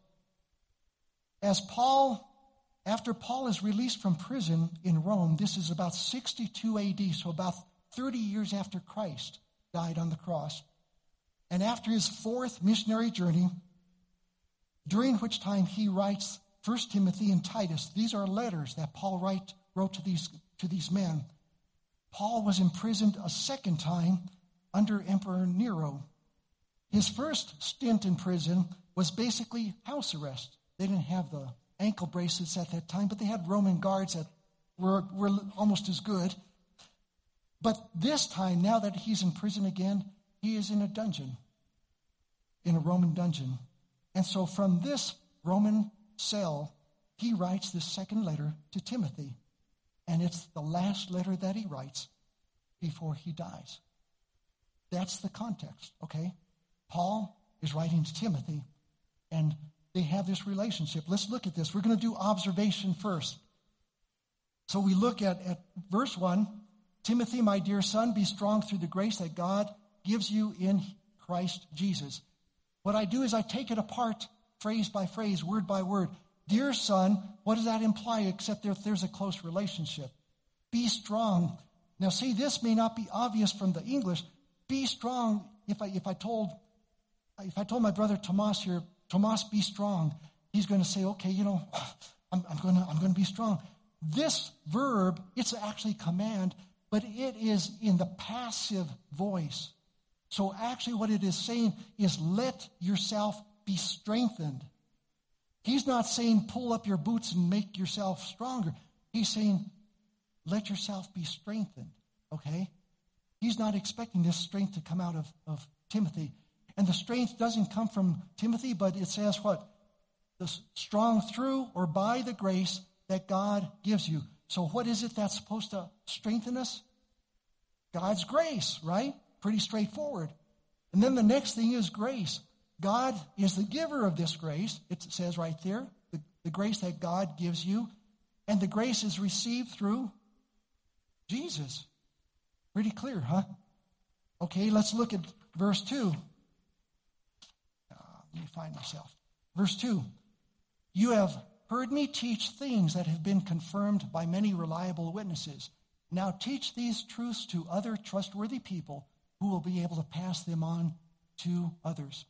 as Paul after Paul is released from prison in Rome, this is about 62 AD, so about 30 years after Christ died on the cross. And after his fourth missionary journey, during which time he writes 1 Timothy and Titus, these are letters that Paul write, wrote to these, to these men. Paul was imprisoned a second time under Emperor Nero. His first stint in prison was basically house arrest. They didn't have the ankle bracelets at that time, but they had Roman guards that were, were almost as good. But this time, now that he's in prison again, he is in a dungeon, in a Roman dungeon. And so from this Roman cell, he writes this second letter to Timothy. And it's the last letter that he writes before he dies. That's the context, okay? Paul is writing to Timothy, and they have this relationship. Let's look at this. We're going to do observation first. So we look at, at verse 1 Timothy, my dear son, be strong through the grace that God gives you in Christ Jesus. What I do is I take it apart phrase by phrase, word by word. Dear son, what does that imply except there's a close relationship? Be strong. Now, see, this may not be obvious from the English. Be strong. If I, if I told, if I told my brother Tomas here, Tomas, be strong, he's going to say, okay, you know, I'm, I'm going to, I'm going to be strong. This verb, it's actually command, but it is in the passive voice. So actually what it is saying is let yourself be strengthened. He's not saying pull up your boots and make yourself stronger. He's saying let yourself be strengthened. Okay? He's not expecting this strength to come out of, of Timothy. And the strength doesn't come from Timothy, but it says what? The strong through or by the grace that God gives you. So what is it that's supposed to strengthen us? God's grace, right? Pretty straightforward. And then the next thing is grace. God is the giver of this grace. It says right there, the, the grace that God gives you. And the grace is received through Jesus. Pretty clear, huh? Okay, let's look at verse 2. Uh, let me find myself. Verse 2. You have heard me teach things that have been confirmed by many reliable witnesses. Now teach these truths to other trustworthy people who will be able to pass them on to others.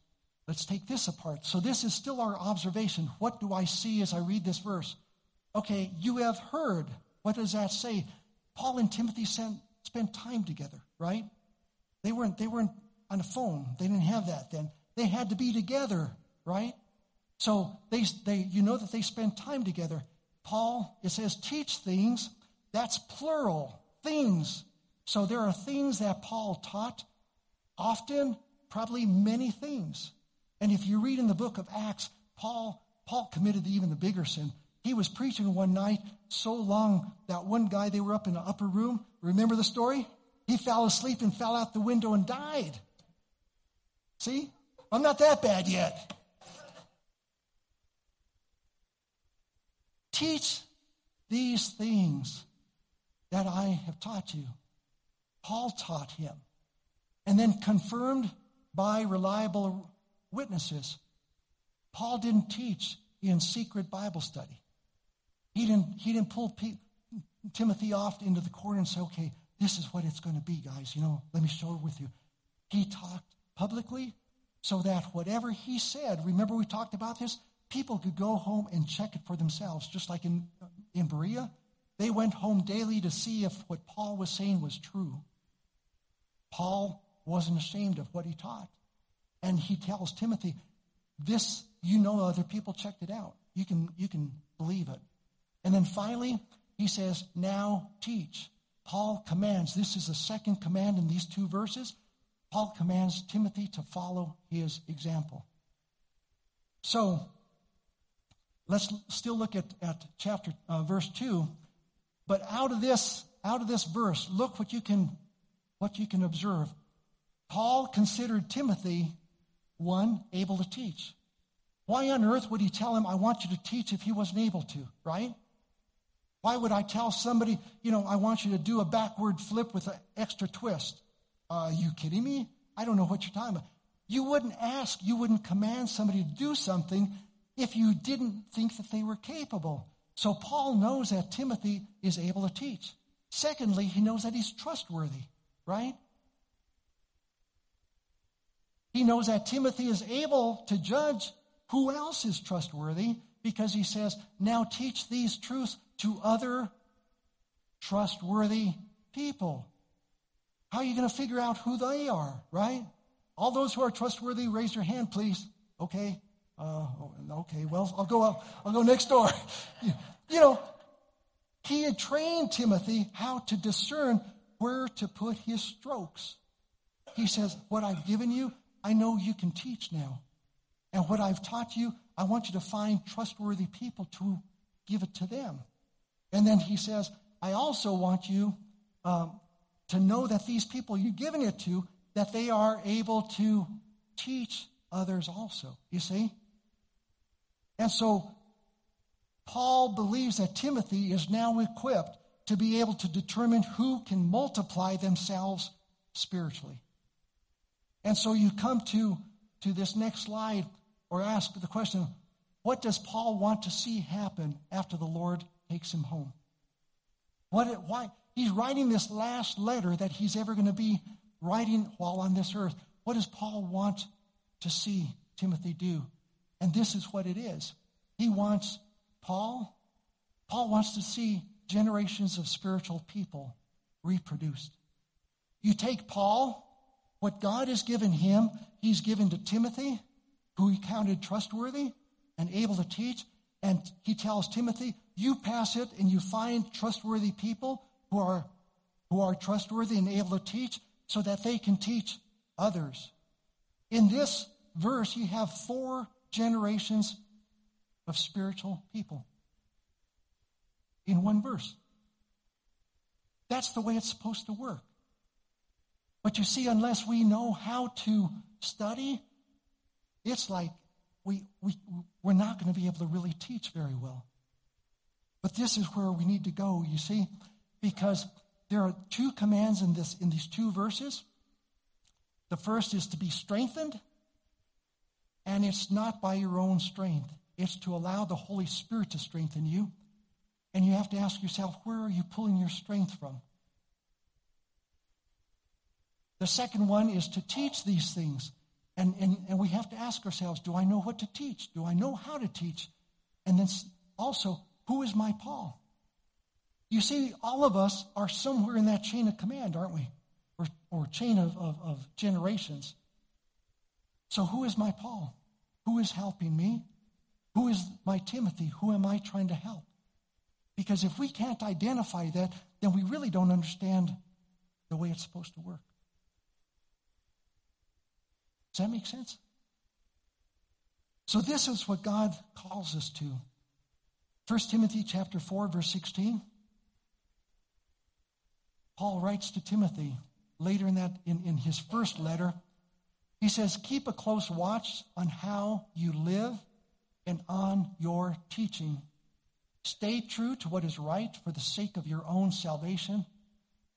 Let's take this apart. So, this is still our observation. What do I see as I read this verse? Okay, you have heard. What does that say? Paul and Timothy sent, spent time together, right? They weren't, they weren't on a phone. They didn't have that then. They had to be together, right? So they, they, you know that they spend time together. Paul, it says, teach things. That's plural, things. So there are things that Paul taught, often, probably many things. And if you read in the book of Acts, Paul, Paul committed even the bigger sin. He was preaching one night so long that one guy, they were up in the upper room. Remember the story? He fell asleep and fell out the window and died. See? I'm not that bad yet. Teach these things that I have taught you. Paul taught him. And then confirmed by reliable witnesses. Paul didn't teach in secret Bible study. He didn't, he didn't pull P- Timothy off into the corner and say, okay, this is what it's going to be, guys. You know, let me show it with you. He talked publicly so that whatever he said, remember we talked about this? People could go home and check it for themselves, just like in, in Berea. They went home daily to see if what Paul was saying was true. Paul wasn't ashamed of what he taught. And he tells Timothy, this, you know, other people checked it out. You can, you can believe it. And then finally, he says, now teach. Paul commands, this is the second command in these two verses. Paul commands Timothy to follow his example. So, let's still look at, at chapter, uh, verse 2. But out of this, out of this verse, look what you can, what you can observe. Paul considered Timothy one, able to teach. Why on earth would he tell him, I want you to teach if he wasn't able to, right? Why would I tell somebody, you know, I want you to do a backward flip with an extra twist? Uh, are you kidding me? I don't know what you're talking about. You wouldn't ask, you wouldn't command somebody to do something if you didn't think that they were capable. So Paul knows that Timothy is able to teach. Secondly, he knows that he's trustworthy, right? He knows that Timothy is able to judge who else is trustworthy because he says, now teach these truths to other trustworthy people. How are you going to figure out who they are, right? All those who are trustworthy, raise your hand, please. Okay. Uh, okay. Well, I'll go. I'll, go next door. you, you know, he had trained Timothy how to discern where to put his strokes. He says, What I've given you, I know you can teach now. And what I've taught you, I want you to find trustworthy people to give it to them. And then he says, I also want you um, to know that these people you've given it to, that they are able to teach others also. You see? And so Paul believes that Timothy is now equipped to be able to determine who can multiply themselves spiritually. And so you come to, to this next slide or ask the question what does Paul want to see happen after the Lord takes him home? What, why? He's writing this last letter that he's ever going to be writing while on this earth. What does Paul want to see Timothy do? And this is what it is. He wants Paul, Paul wants to see generations of spiritual people reproduced. You take Paul, what God has given him, he's given to Timothy, who he counted trustworthy and able to teach. And he tells Timothy, you pass it and you find trustworthy people who are, who are trustworthy and able to teach so that they can teach others. In this verse, you have four generations of spiritual people in one verse. That's the way it's supposed to work. But you see, unless we know how to study, it's like we, we, we're not going to be able to really teach very well. But this is where we need to go, you see, because there are two commands in, this, in these two verses. The first is to be strengthened, and it's not by your own strength. It's to allow the Holy Spirit to strengthen you. And you have to ask yourself, where are you pulling your strength from? The second one is to teach these things. And, and, and we have to ask ourselves, do I know what to teach? Do I know how to teach? And then also, who is my Paul? You see, all of us are somewhere in that chain of command, aren't we? Or, or chain of, of, of generations. So who is my Paul? Who is helping me? Who is my Timothy? Who am I trying to help? Because if we can't identify that, then we really don't understand the way it's supposed to work. Does that make sense? So this is what God calls us to. 1 Timothy chapter 4 verse 16. Paul writes to Timothy later in that in, in his first letter. He says, Keep a close watch on how you live and on your teaching. Stay true to what is right for the sake of your own salvation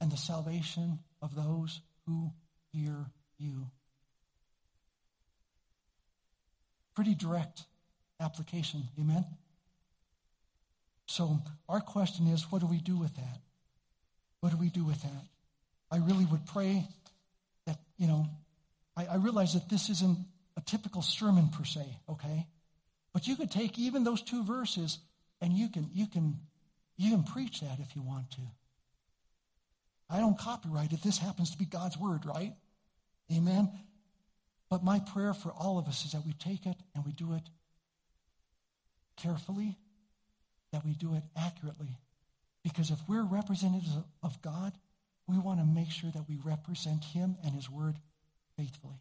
and the salvation of those who hear you. Pretty direct application. Amen? So, our question is what do we do with that? What do we do with that? I really would pray that, you know, I, I realize that this isn't a typical sermon per se, okay? But you could take even those two verses and you can you can you can preach that if you want to. I don't copyright it. This happens to be God's word, right? Amen. But my prayer for all of us is that we take it and we do it carefully, that we do it accurately. Because if we're representatives of God, we want to make sure that we represent Him and His Word faithfully.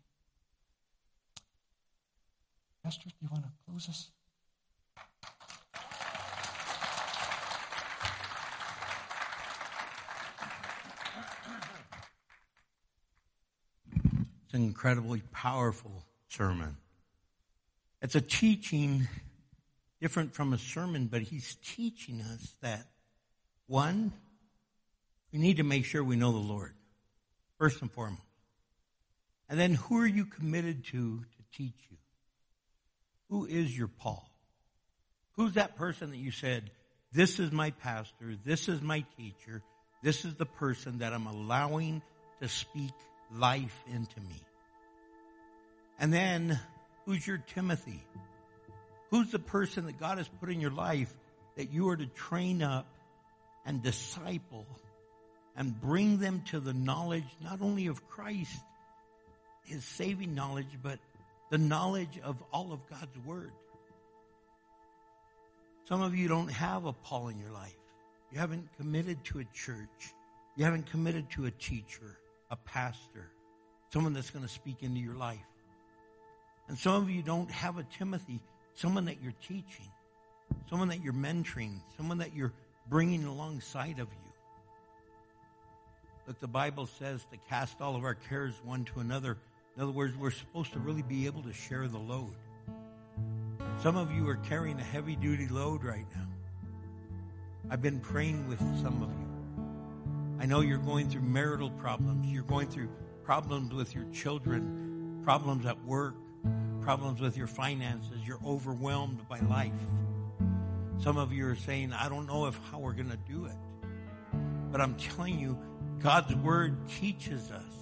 Esther, do you want to close us? It's an incredibly powerful sermon. It's a teaching different from a sermon, but he's teaching us that one, we need to make sure we know the Lord, first and foremost. And then who are you committed to to teach you? Who is your Paul? Who's that person that you said, this is my pastor, this is my teacher, this is the person that I'm allowing to speak life into me. And then, who's your Timothy? Who's the person that God has put in your life that you are to train up and disciple and bring them to the knowledge not only of Christ, his saving knowledge, but the knowledge of all of God's word. Some of you don't have a Paul in your life. You haven't committed to a church. You haven't committed to a teacher, a pastor, someone that's going to speak into your life. And some of you don't have a Timothy, someone that you're teaching, someone that you're mentoring, someone that you're bringing alongside of you. Look, the Bible says to cast all of our cares one to another. In other words, we're supposed to really be able to share the load. Some of you are carrying a heavy duty load right now. I've been praying with some of you. I know you're going through marital problems. You're going through problems with your children, problems at work, problems with your finances. You're overwhelmed by life. Some of you are saying, I don't know if how we're going to do it. But I'm telling you, God's word teaches us.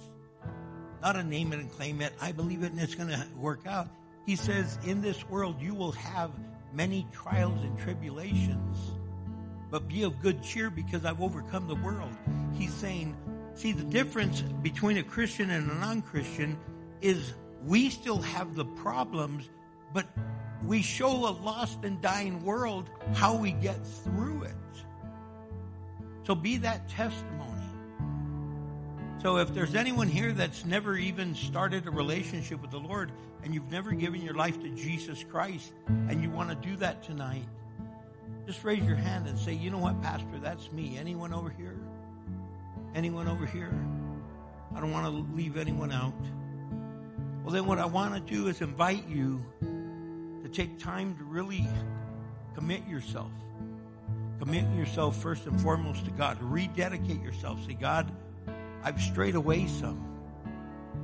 Not a name it and claim it. I believe it and it's going to work out. He says, in this world you will have many trials and tribulations, but be of good cheer because I've overcome the world. He's saying, see, the difference between a Christian and a non-Christian is we still have the problems, but we show a lost and dying world how we get through it. So be that testimony. So if there's anyone here that's never even started a relationship with the Lord and you've never given your life to Jesus Christ and you want to do that tonight, just raise your hand and say, you know what, Pastor, that's me. Anyone over here? Anyone over here? I don't want to leave anyone out. Well, then what I want to do is invite you to take time to really commit yourself. Commit yourself first and foremost to God. Rededicate yourself. Say, God, I've strayed away some.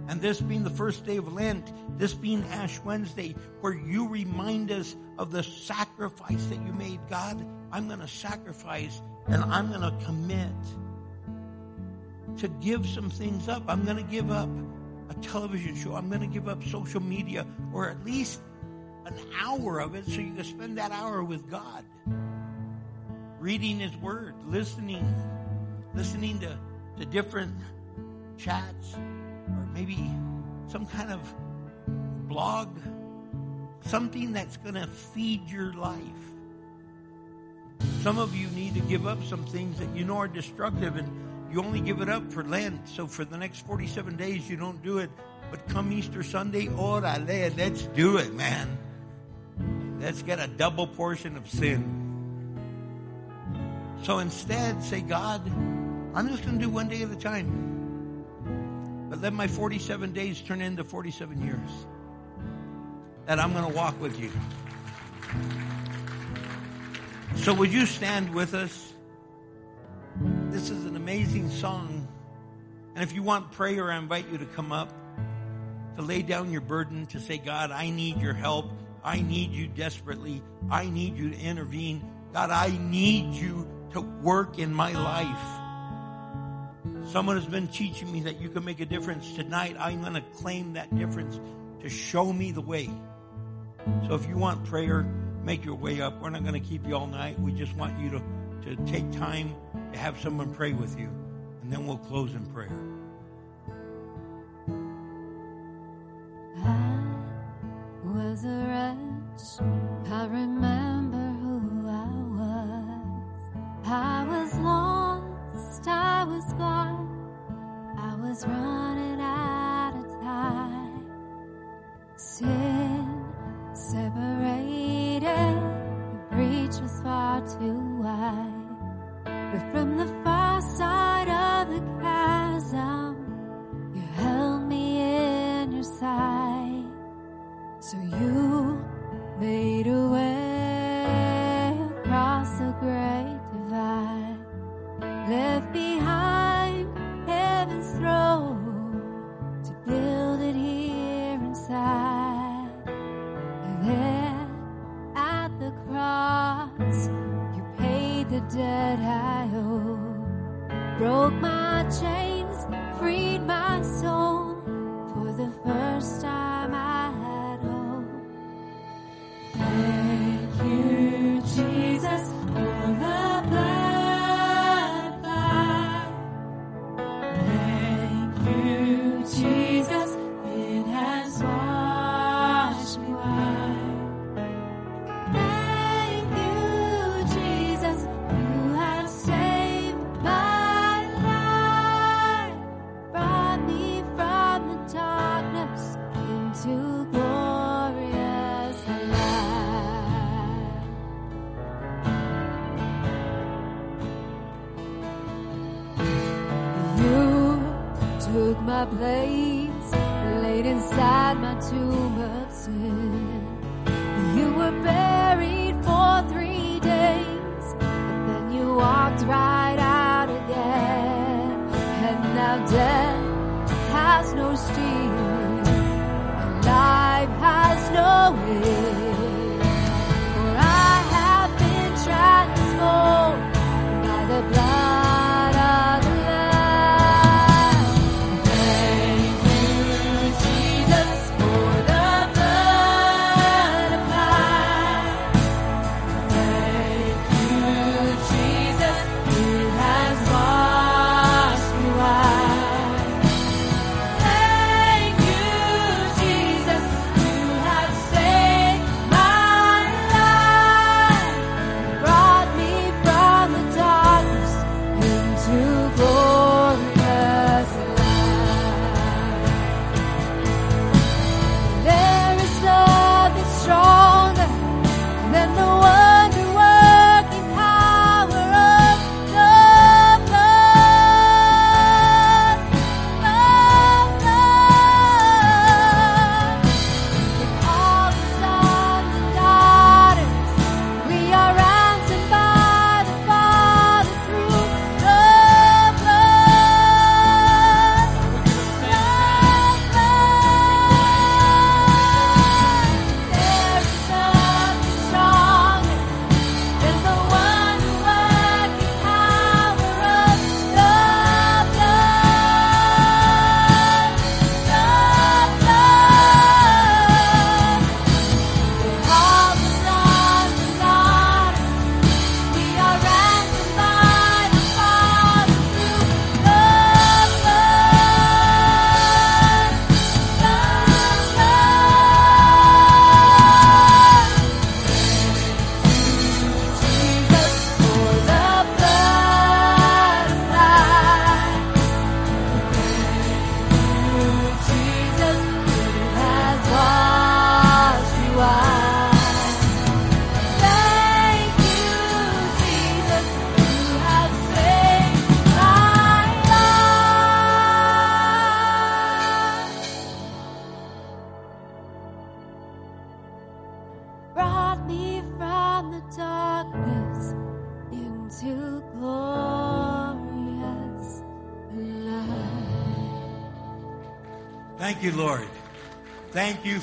And this being the first day of Lent, this being Ash Wednesday, where you remind us of the sacrifice that you made. God, I'm going to sacrifice and I'm going to commit to give some things up. I'm going to give up a television show. I'm going to give up social media or at least an hour of it so you can spend that hour with God. Reading His Word, listening, listening to to different chats or maybe some kind of blog, something that's going to feed your life. Some of you need to give up some things that you know are destructive and you only give it up for Lent. So for the next 47 days, you don't do it. But come Easter Sunday, orale, let's do it, man. Let's get a double portion of sin. So instead, say, God, I'm just going to do one day at a time. But let my 47 days turn into 47 years. That I'm going to walk with you. So would you stand with us? This is an amazing song. And if you want prayer, I invite you to come up, to lay down your burden, to say, God, I need your help. I need you desperately. I need you to intervene. God, I need you to work in my life. Someone has been teaching me that you can make a difference. Tonight, I'm going to claim that difference to show me the way. So if you want prayer, make your way up. We're not going to keep you all night. We just want you to, to take time to have someone pray with you. And then we'll close in prayer. I was a wretch. I remember who I was. I was lost. I was gone. I was running out of time. Sin separated. The breach was far too wide. But from the far side of the chasm, you held me in your sight. So you made a way across the divide, left behind heaven's throne to build it here inside. And there at the cross, you paid the debt I owe, broke my chains, freed my soul. For the first time I had hope. Thank you, Jesus,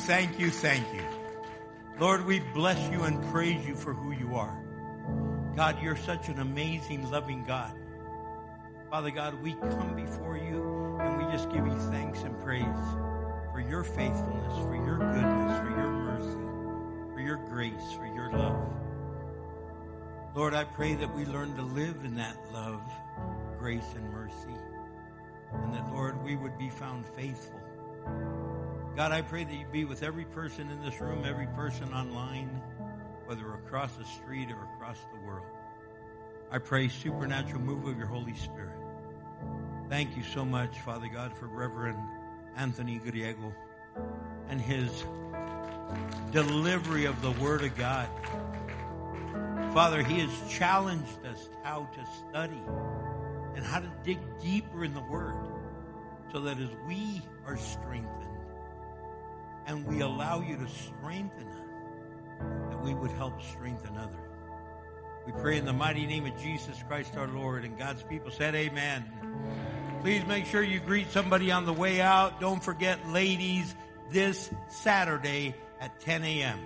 Thank you, thank you. Lord, we bless you and praise you for who you are. God, you're such an amazing, loving God. Father God, we come before you and we just give you thanks and praise for your faithfulness, for your goodness, for your mercy, for your grace, for your love. Lord, I pray that we learn to live in that love, grace, and mercy. And that, Lord, we would be found faithful. God, I pray that you be with every person in this room, every person online, whether across the street or across the world. I pray supernatural move of your Holy Spirit. Thank you so much, Father God, for Reverend Anthony Griego and his delivery of the Word of God. Father, he has challenged us how to study and how to dig deeper in the Word so that as we are strengthened and we allow you to strengthen us, that we would help strengthen others. We pray in the mighty name of Jesus Christ our Lord and God's people said amen. Please make sure you greet somebody on the way out. Don't forget ladies this Saturday at 10 a.m.